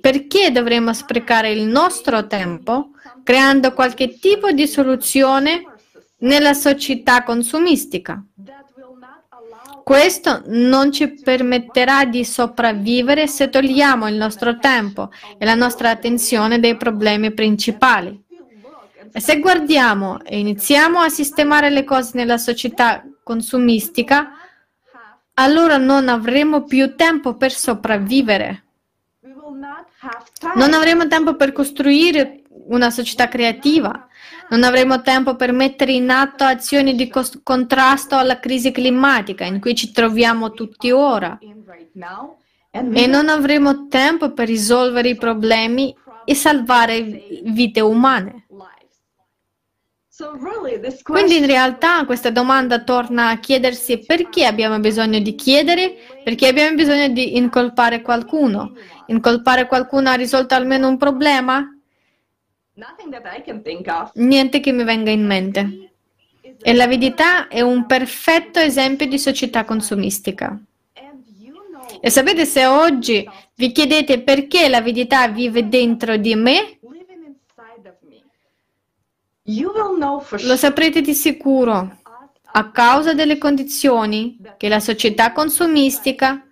Speaker 2: Perché dovremmo sprecare il nostro tempo creando qualche tipo di soluzione nella società consumistica? Questo non ci permetterà di sopravvivere se togliamo il nostro tempo e la nostra attenzione dai problemi principali. E se guardiamo e iniziamo a sistemare le cose nella società consumistica, allora non avremo più tempo per sopravvivere. Non avremo tempo per costruire una società creativa. Non avremo tempo per mettere in atto azioni di cos- contrasto alla crisi climatica in cui ci troviamo tutti ora. E non avremo tempo per risolvere i problemi e salvare vite umane. Quindi in realtà questa domanda torna a chiedersi perché abbiamo bisogno di chiedere, perché abbiamo bisogno di incolpare qualcuno. Incolpare qualcuno ha risolto almeno un problema? Niente che mi venga in mente. E l'avidità è un perfetto esempio di società consumistica. E sapete se oggi vi chiedete perché l'avidità vive dentro di me? Lo saprete di sicuro a causa delle condizioni che la società consumistica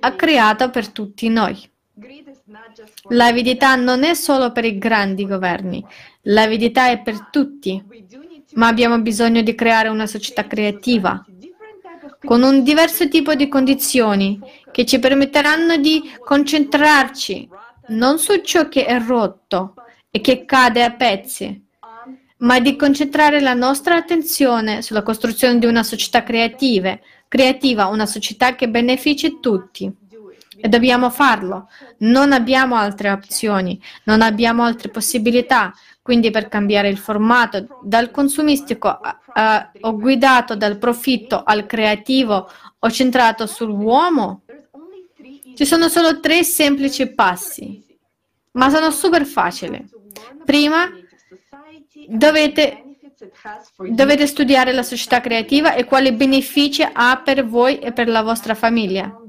Speaker 2: ha creato per tutti noi. L'avidità non è solo per i grandi governi, l'avidità è per tutti, ma abbiamo bisogno di creare una società creativa, con un diverso tipo di condizioni che ci permetteranno di concentrarci non su ciò che è rotto e che cade a pezzi, ma di concentrare la nostra attenzione sulla costruzione di una società creativa, creativa una società che benefici tutti. E dobbiamo farlo. Non abbiamo altre opzioni, non abbiamo altre possibilità. Quindi per cambiare il formato dal consumistico eh, o guidato dal profitto al creativo o centrato sull'uomo, ci sono solo tre semplici passi, ma sono super facili. Prima dovete, dovete studiare la società creativa e quali benefici ha per voi e per la vostra famiglia.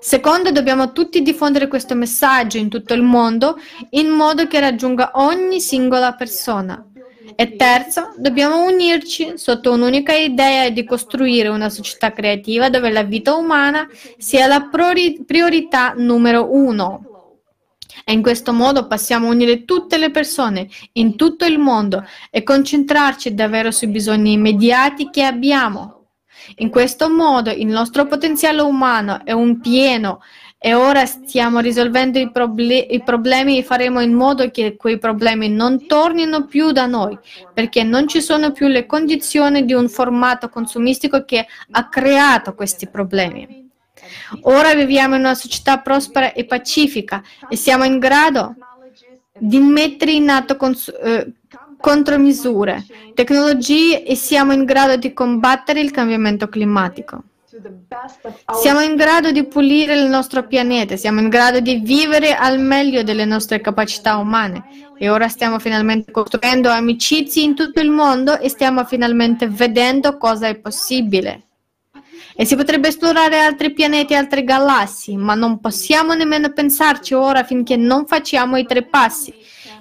Speaker 2: Secondo, dobbiamo tutti diffondere questo messaggio in tutto il mondo in modo che raggiunga ogni singola persona. E terzo, dobbiamo unirci sotto un'unica idea di costruire una società creativa dove la vita umana sia la priorità numero uno. E in questo modo possiamo unire tutte le persone in tutto il mondo e concentrarci davvero sui bisogni immediati che abbiamo. In questo modo il nostro potenziale umano è un pieno e ora stiamo risolvendo i, proble- i, problemi e faremo in modo che quei problemi non tornino più da noi, perché non ci sono più le condizioni di un formato consumistico che ha creato questi problemi. Ora viviamo in una società prospera e pacifica e siamo in grado di mettere in atto cons- eh, contromisure, tecnologie e siamo in grado di combattere il cambiamento climatico. Siamo in grado di pulire il nostro pianeta, siamo in grado di vivere al meglio delle nostre capacità umane e ora stiamo finalmente costruendo amicizie in tutto il mondo e stiamo finalmente vedendo cosa è possibile. E si potrebbe esplorare altri pianeti e altre galassie, ma non possiamo nemmeno pensarci ora finché non facciamo i tre passi,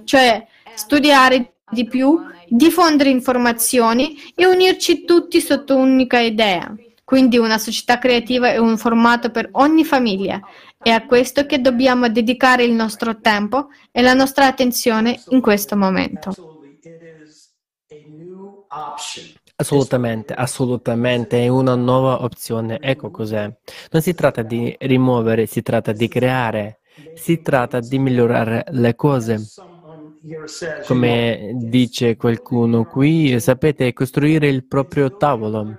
Speaker 2: cioè studiare di più, diffondere informazioni e unirci tutti sotto un'unica idea. Quindi una società creativa è un formato per ogni famiglia. È a questo che dobbiamo dedicare il nostro tempo e la nostra attenzione in questo momento.
Speaker 1: Assolutamente, assolutamente, è una nuova opzione. Ecco cos'è. Non si tratta di rimuovere, si tratta di creare, si tratta di migliorare le cose. Come dice qualcuno qui, sapete, costruire il proprio tavolo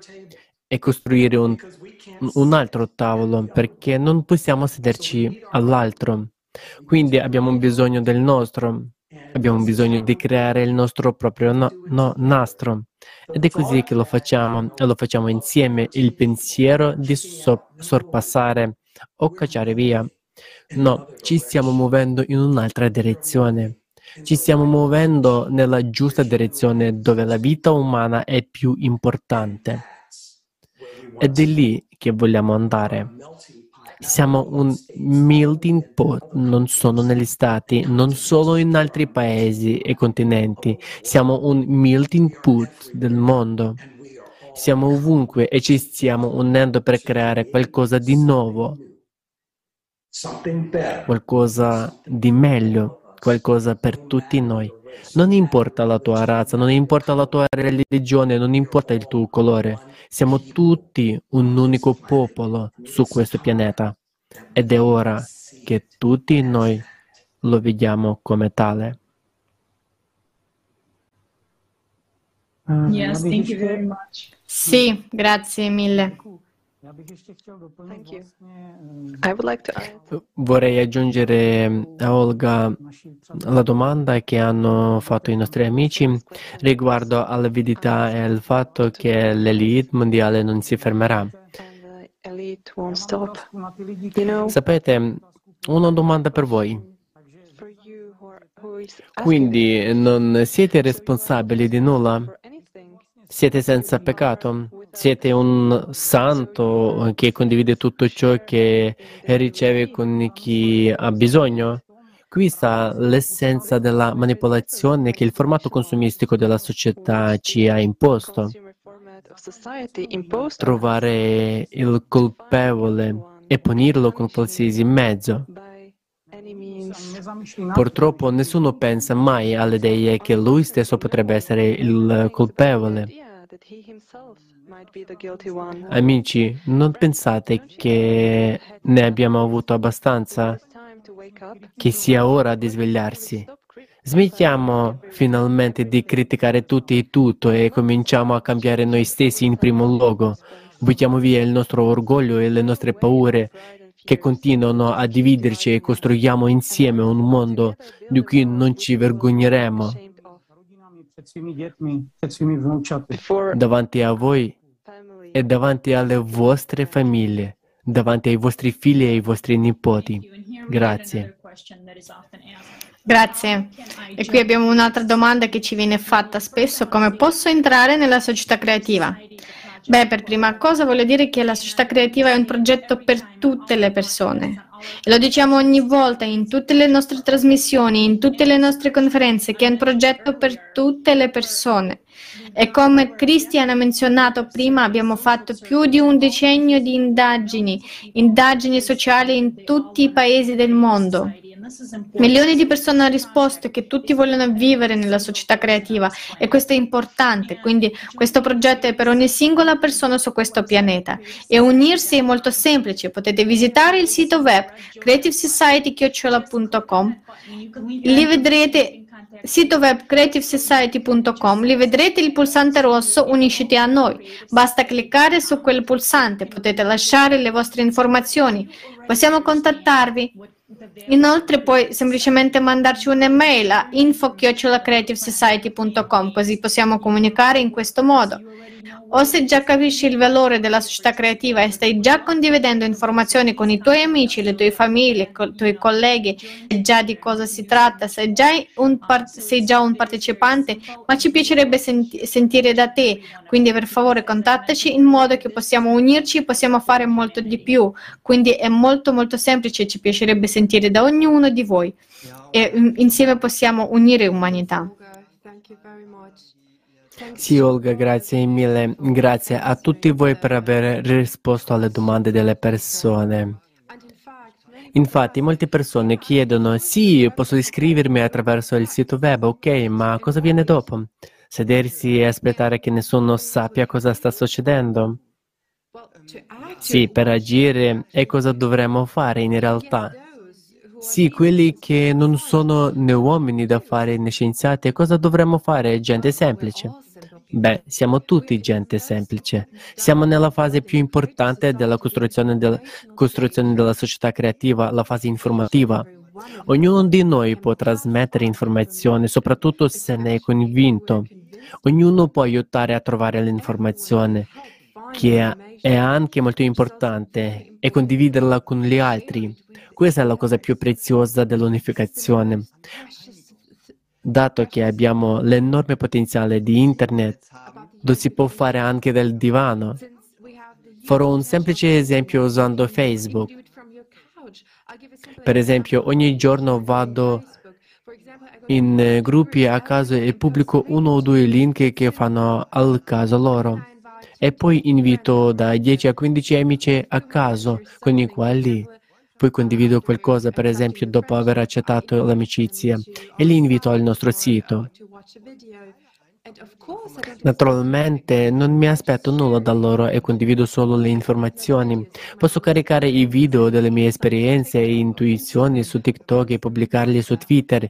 Speaker 1: e costruire un, un altro tavolo perché non possiamo sederci all'altro. Quindi abbiamo bisogno del nostro, abbiamo bisogno di creare il nostro proprio no, no, nastro. Ed è così che lo facciamo, e lo facciamo insieme, il pensiero di so- sorpassare o cacciare via. No, ci stiamo muovendo in un'altra direzione. Ci stiamo muovendo nella giusta direzione dove la vita umana è più importante. Ed è lì che vogliamo andare. Siamo un melting pot, non solo negli stati, non solo in altri paesi e continenti. Siamo un melting pot del mondo. Siamo ovunque e ci stiamo unendo per creare qualcosa di nuovo, qualcosa di meglio qualcosa per tutti noi. Non importa la tua razza, non importa la tua religione, non importa il tuo colore. Siamo tutti un unico popolo su questo pianeta ed è ora che tutti noi lo vediamo come tale.
Speaker 2: Yes, sì, grazie mille.
Speaker 1: Vorrei aggiungere a Olga la domanda che hanno fatto i nostri amici riguardo all'avidità e al fatto che l'elite mondiale non si fermerà. Sapete, una domanda per voi. Quindi non siete responsabili di nulla? Siete senza peccato? Siete un santo che condivide tutto ciò che riceve con chi ha bisogno? Qui sta l'essenza della manipolazione che il formato consumistico della società ci ha imposto. Trovare il colpevole e punirlo con qualsiasi mezzo. Purtroppo nessuno pensa mai all'idea che lui stesso potrebbe essere il colpevole. Amici, non pensate che ne abbiamo avuto abbastanza? Che sia ora di svegliarsi. Smettiamo finalmente di criticare tutti e tutto e cominciamo a cambiare noi stessi in primo luogo. Buttiamo via il nostro orgoglio e le nostre paure che continuano a dividerci e costruiamo insieme un mondo di cui non ci vergogneremo. Davanti a voi e davanti alle vostre famiglie, davanti ai vostri figli e ai vostri nipoti. Grazie.
Speaker 2: Grazie. E qui abbiamo un'altra domanda che ci viene fatta spesso, come posso entrare nella società creativa? Beh, per prima cosa voglio dire che la società creativa è un progetto per tutte le persone. E lo diciamo ogni volta in tutte le nostre trasmissioni, in tutte le nostre conferenze, che è un progetto per tutte le persone. E come Christian ha menzionato prima, abbiamo fatto più di un decennio di indagini, indagini sociali in tutti i paesi del mondo. Milioni di persone hanno risposto che tutti vogliono vivere nella società creativa e questo è importante, quindi questo progetto è per ogni singola persona su questo pianeta e unirsi è molto semplice, potete visitare il sito web creativesociety.com, lì vedrete sito web creativesociety.com, lì vedrete il pulsante rosso Unisciti a noi. Basta cliccare su quel pulsante, potete lasciare le vostre informazioni. Possiamo contattarvi? Inoltre puoi semplicemente mandarci un'email a info-creativesociety.com così possiamo comunicare in questo modo. O se già capisci il valore della società creativa e stai già condividendo informazioni con i tuoi amici, le tue famiglie, i tuoi colleghi, già di cosa si tratta, sei già un, sei già un partecipante, ma ci piacerebbe senti- sentire da te, quindi per favore contattaci in modo che possiamo unirci, possiamo fare molto di più. Quindi è molto molto semplice, ci piacerebbe sentire da ognuno di voi e mm, insieme possiamo unire umanità.
Speaker 1: Sì, Olga, grazie mille. Grazie a tutti voi per aver risposto alle domande delle persone. Infatti, molte persone chiedono, sì, posso iscrivermi attraverso il sito web, ok, ma cosa viene dopo? Sedersi e aspettare che nessuno sappia cosa sta succedendo? Sì, per agire e cosa dovremmo fare in realtà? Sì, quelli che non sono né uomini da fare né scienziati, cosa dovremmo fare? Gente semplice. Beh, siamo tutti gente semplice. Siamo nella fase più importante della costruzione, del, costruzione della società creativa, la fase informativa. Ognuno di noi può trasmettere informazioni, soprattutto se ne è convinto. Ognuno può aiutare a trovare l'informazione, che è anche molto importante, e condividerla con gli altri. Questa è la cosa più preziosa dell'unificazione dato che abbiamo l'enorme potenziale di Internet, lo si può fare anche dal divano. Farò un semplice esempio usando Facebook. Per esempio, ogni giorno vado in gruppi a caso e pubblico uno o due link che fanno al caso loro. E poi invito da 10 a 15 amici a caso con i quali poi condivido qualcosa, per esempio, dopo aver accettato l'amicizia e li invito al nostro sito. Naturalmente non mi aspetto nulla da loro e condivido solo le informazioni. Posso caricare i video delle mie esperienze e intuizioni su TikTok e pubblicarli su Twitter.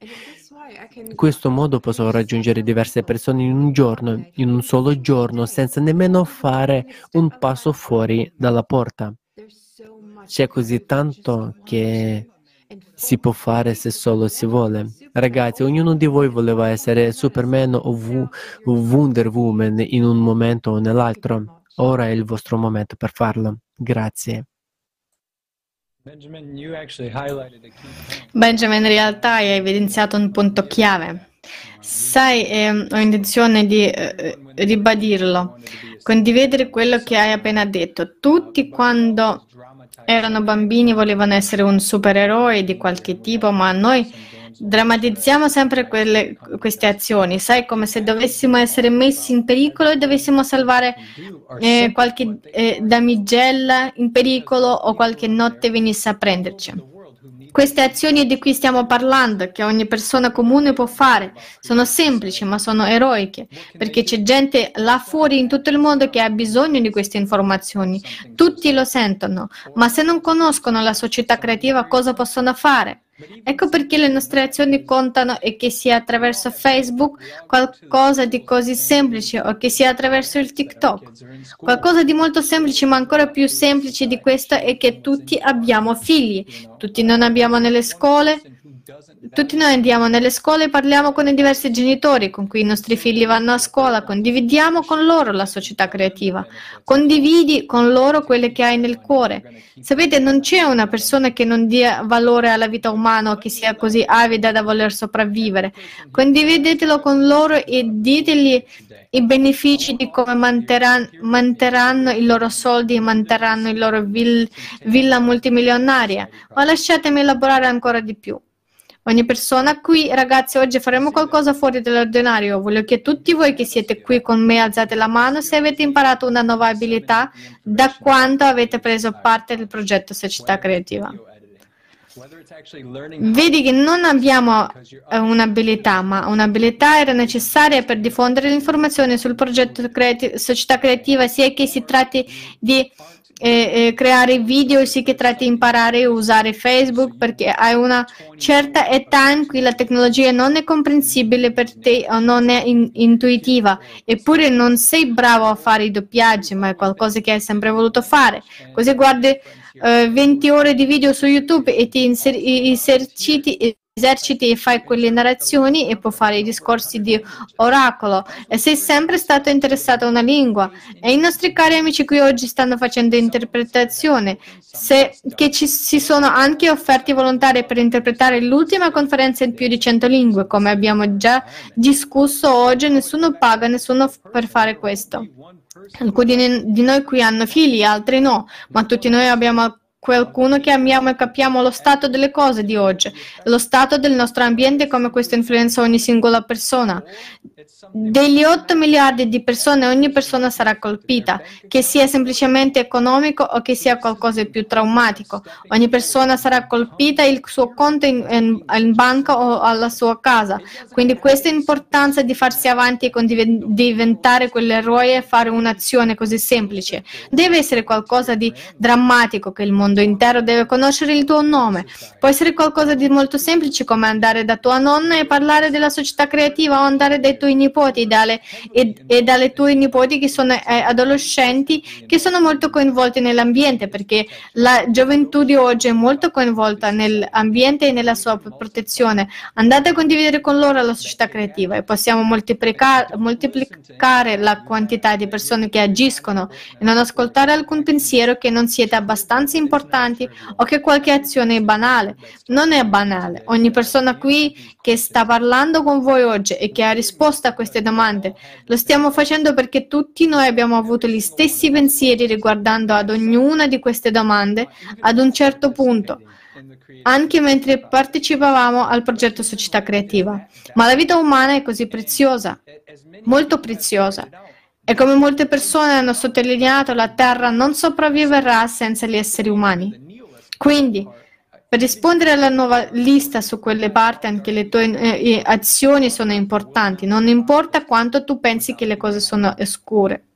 Speaker 1: In questo modo posso raggiungere diverse persone in un giorno, in un solo giorno, senza nemmeno fare un passo fuori dalla porta. C'è così tanto che si può fare se solo si vuole. Ragazzi, ognuno di voi voleva essere Superman o Wonder Woman in un momento o nell'altro. Ora è il vostro momento per farlo. Grazie.
Speaker 2: Benjamin, in realtà hai evidenziato un punto chiave. Sai, eh, ho intenzione di eh, ribadirlo, condividere quello che hai appena detto. Tutti quando erano bambini, volevano essere un supereroe di qualche tipo, ma noi drammatizziamo sempre quelle, queste azioni, sai, come se dovessimo essere messi in pericolo e dovessimo salvare eh, qualche eh, damigella in pericolo o qualche notte venisse a prenderci. Queste azioni di cui stiamo parlando, che ogni persona comune può fare, sono semplici ma sono eroiche, perché c'è gente là fuori in tutto il mondo che ha bisogno di queste informazioni. Tutti lo sentono, ma se non conoscono la società creativa cosa possono fare? Ecco perché le nostre azioni contano e che sia attraverso Facebook qualcosa di così semplice o che sia attraverso il TikTok. Qualcosa di molto semplice, ma ancora più semplice di questo è che tutti abbiamo figli, tutti non abbiamo nelle scuole tutti noi andiamo nelle scuole e parliamo con i diversi genitori con cui i nostri figli vanno a scuola, condividiamo con loro la società creativa, condividi con loro quelle che hai nel cuore. Sapete, non c'è una persona che non dia valore alla vita umana o che sia così avida da voler sopravvivere. Condividetelo con loro e ditegli i benefici di come manterranno, manterranno i loro soldi e manterranno la loro vill, villa multimilionaria. Ma lasciatemi elaborare ancora di più. Ogni persona qui, ragazzi, oggi faremo qualcosa fuori dall'ordinario. Voglio che tutti voi che siete qui con me alzate la mano se avete imparato una nuova abilità da quando avete preso parte del progetto Società Creativa. Vedi che non abbiamo eh, un'abilità, ma un'abilità era necessaria per diffondere l'informazione sul progetto creati- Società Creativa, sia che si tratti di eh, eh, creare video, sì che tratti di imparare a usare Facebook perché hai una certa età in cui la tecnologia non è comprensibile per te o non è in- intuitiva, eppure non sei bravo a fare i doppiaggi, ma è qualcosa che hai sempre voluto fare. Così guardi eh, 20 ore di video su YouTube e ti inser- eserciti e fai quelle narrazioni e puoi fare i discorsi di oracolo. E sei sempre stato interessato a una lingua. E i nostri cari amici qui oggi stanno facendo interpretazione. Se, che ci si sono anche offerti volontari per interpretare l'ultima conferenza in più di 100 lingue come abbiamo già discusso oggi nessuno paga nessuno per fare questo. Alcuni di noi qui hanno figli altri no ma tutti noi abbiamo qualcuno che amiamo e capiamo lo stato delle cose di oggi, lo stato del nostro ambiente come questo influenza ogni singola persona. Degli 8 miliardi di persone, ogni persona sarà colpita, che sia semplicemente economico o che sia qualcosa di più traumatico. Ogni persona sarà colpita, il suo conto in, in, in banca o alla sua casa. Quindi questa importanza di farsi avanti e diventare quell'eroe e fare un'azione così semplice deve essere qualcosa di drammatico che il mondo intero deve conoscere il tuo nome. Può essere qualcosa di molto semplice come andare da tua nonna e parlare della società creativa o andare dai tuoi nipoti dalle, e, e, dalle tue nipoti che sono eh, adolescenti che sono molto coinvolti nell'ambiente perché la gioventù di oggi è molto coinvolta nell'ambiente e nella sua protezione. Andate a condividere con loro la società creativa e possiamo moltiplicare, moltiplicare la quantità di persone che agiscono e non ascoltare alcun pensiero che non siete abbastanza importanti o che qualche azione è banale. Non è banale. Ogni persona qui che sta parlando con voi oggi e che ha risposto a queste domande lo stiamo facendo perché tutti noi abbiamo avuto gli stessi pensieri riguardando ad ognuna di queste domande ad un certo punto anche mentre partecipavamo al progetto Società Creativa. Ma la vita umana è così preziosa, molto preziosa. E come molte persone hanno sottolineato, la Terra non sopravviverà senza gli esseri umani. Quindi, per rispondere alla nuova lista su quelle parti, anche le tue eh, azioni sono importanti. Non importa quanto tu pensi che le cose sono oscure.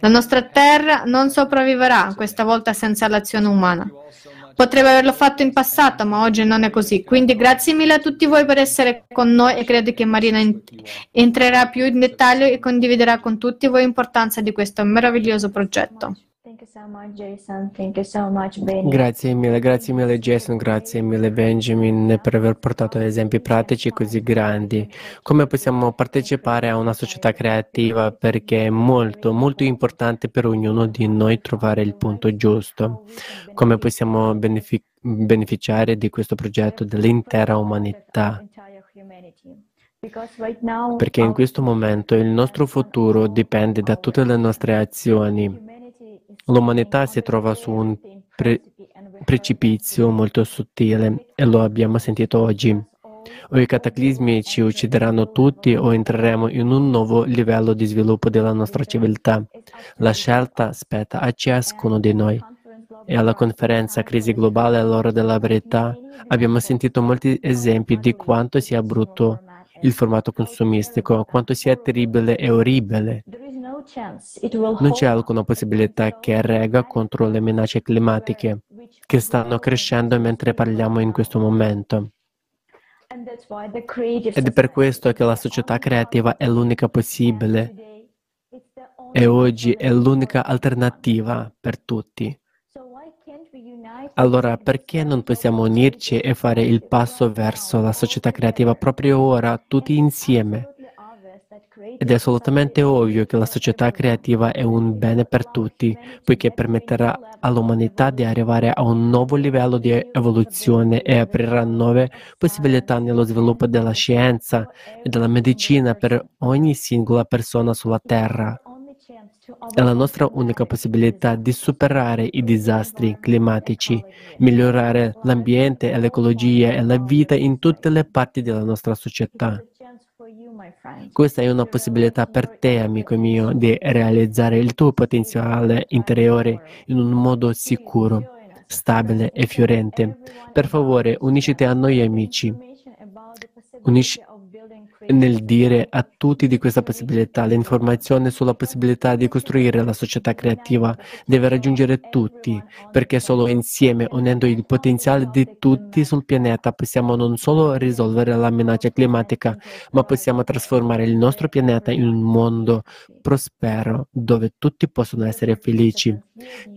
Speaker 2: La nostra terra non sopravviverà questa volta senza l'azione umana. Potrebbe averlo fatto in passato, ma oggi non è così. Quindi grazie mille a tutti voi per essere con noi e credo che Marina entrerà più in dettaglio e condividerà con tutti voi l'importanza di questo meraviglioso progetto.
Speaker 1: Grazie mille, grazie mille Jason, grazie mille Benjamin per aver portato esempi pratici così grandi. Come possiamo partecipare a una società creativa perché è molto, molto importante per ognuno di noi trovare il punto giusto. Come possiamo benefic- beneficiare di questo progetto dell'intera umanità? Perché in questo momento il nostro futuro dipende da tutte le nostre azioni L'umanità si trova su un pre- precipizio molto sottile e lo abbiamo sentito oggi. O i cataclismi ci uccideranno tutti o entreremo in un nuovo livello di sviluppo della nostra civiltà. La scelta spetta a ciascuno di noi. E alla conferenza Crisi globale all'ora della verità abbiamo sentito molti esempi di quanto sia brutto il formato consumistico, quanto sia terribile e orribile non c'è alcuna possibilità che regga contro le minacce climatiche che stanno crescendo mentre parliamo in questo momento. Ed è per questo che la società creativa è l'unica possibile e oggi è l'unica alternativa per tutti. Allora perché non possiamo unirci e fare il passo verso la società creativa proprio ora, tutti insieme? Ed è assolutamente ovvio che la società creativa è un bene per tutti, poiché permetterà all'umanità di arrivare a un nuovo livello di evoluzione e aprirà nuove possibilità nello sviluppo della scienza e della medicina per ogni singola persona sulla Terra. È la nostra unica possibilità di superare i disastri climatici, migliorare l'ambiente e l'ecologia e la vita in tutte le parti della nostra società. Questa è una possibilità per te, amico mio, di realizzare il tuo potenziale interiore in un modo sicuro, stabile e fiorente. Per favore, unisciti a noi amici. Unisci nel dire a tutti di questa possibilità. L'informazione sulla possibilità di costruire la società creativa deve raggiungere tutti, perché solo insieme, unendo il potenziale di tutti sul pianeta, possiamo non solo risolvere la minaccia climatica, ma possiamo trasformare il nostro pianeta in un mondo prospero dove tutti possono essere felici.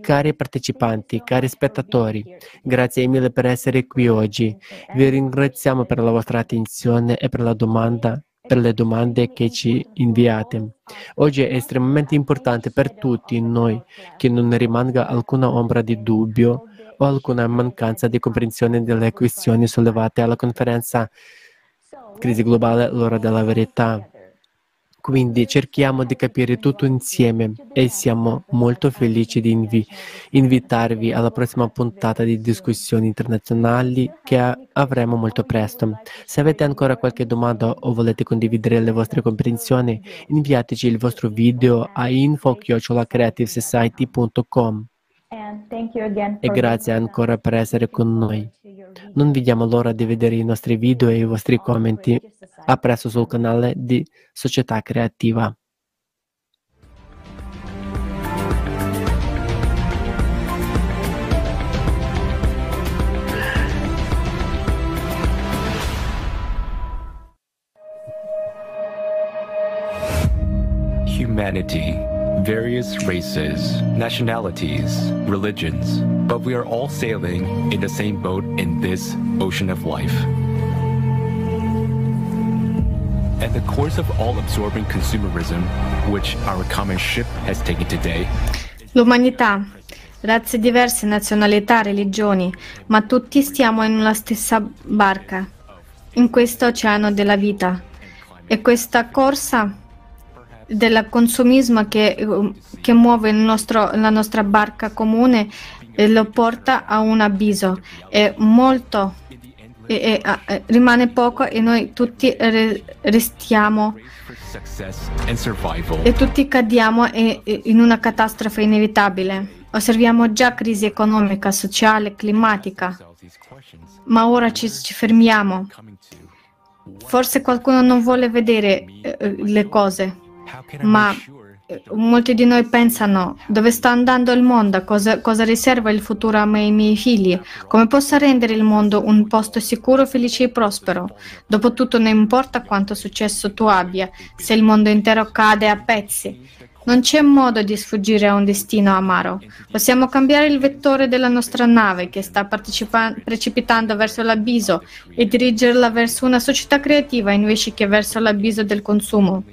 Speaker 1: Cari partecipanti, cari spettatori, grazie mille per essere qui oggi. Vi ringraziamo per la vostra attenzione e per la domanda per le domande che ci inviate. Oggi è estremamente importante per tutti noi che non rimanga alcuna ombra di dubbio o alcuna mancanza di comprensione delle questioni sollevate alla conferenza Crisi globale, l'ora della verità. Quindi cerchiamo di capire tutto insieme e siamo molto felici di invi- invitarvi alla prossima puntata di discussioni internazionali che avremo molto presto. Se avete ancora qualche domanda o volete condividere le vostre comprensioni, inviateci il vostro video a info-creativesociety.com. E grazie ancora per essere con noi. Non vediamo l'ora di vedere i nostri video e i vostri commenti a presto sul canale di Società Creativa.
Speaker 4: Humanity various races, nationalities, religions, but we are all sailing in the same boat in this ocean of life. At the course of all-absorbing consumerism, which our common ship has taken today,
Speaker 2: L'umanità, razze diverse, nazionalità, religioni, ma tutti stiamo in una stessa barca, in questo oceano della vita. E questa corsa del consumismo che, che muove nostro, la nostra barca comune e lo porta a un abisso. È molto, e, e, rimane poco e noi tutti restiamo e tutti cadiamo in una catastrofe inevitabile. Osserviamo già crisi economica, sociale, climatica, ma ora ci, ci fermiamo. Forse qualcuno non vuole vedere eh, le cose, ma eh, molti di noi pensano dove sta andando il mondo, cosa, cosa riserva il futuro a me e ai miei figli, come posso rendere il mondo un posto sicuro, felice e prospero. Dopotutto non importa quanto successo tu abbia, se il mondo intero cade a pezzi. Non c'è modo di sfuggire a un destino amaro. Possiamo cambiare il vettore della nostra nave che sta precipitando verso l'abisso e dirigerla verso una società creativa invece che verso l'abisso del consumo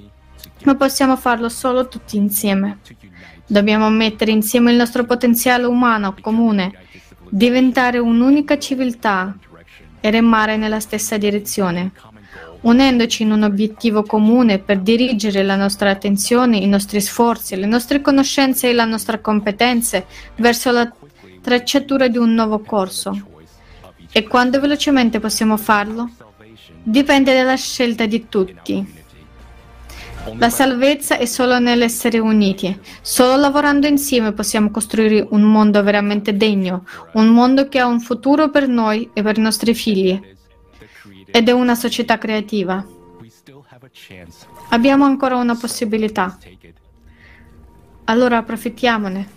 Speaker 2: ma possiamo farlo solo tutti insieme. Dobbiamo mettere insieme il nostro potenziale umano comune, diventare un'unica civiltà e remare nella stessa direzione, unendoci in un obiettivo comune per dirigere la nostra attenzione, i nostri sforzi, le nostre conoscenze e le nostre competenze verso la tracciatura di un nuovo corso. E quando velocemente possiamo farlo? Dipende dalla scelta di tutti. La salvezza è solo nell'essere uniti. Solo lavorando insieme possiamo costruire un mondo veramente degno, un mondo che ha un futuro per noi e per i nostri figli. Ed è una società creativa. Abbiamo ancora una possibilità. Allora approfittiamone.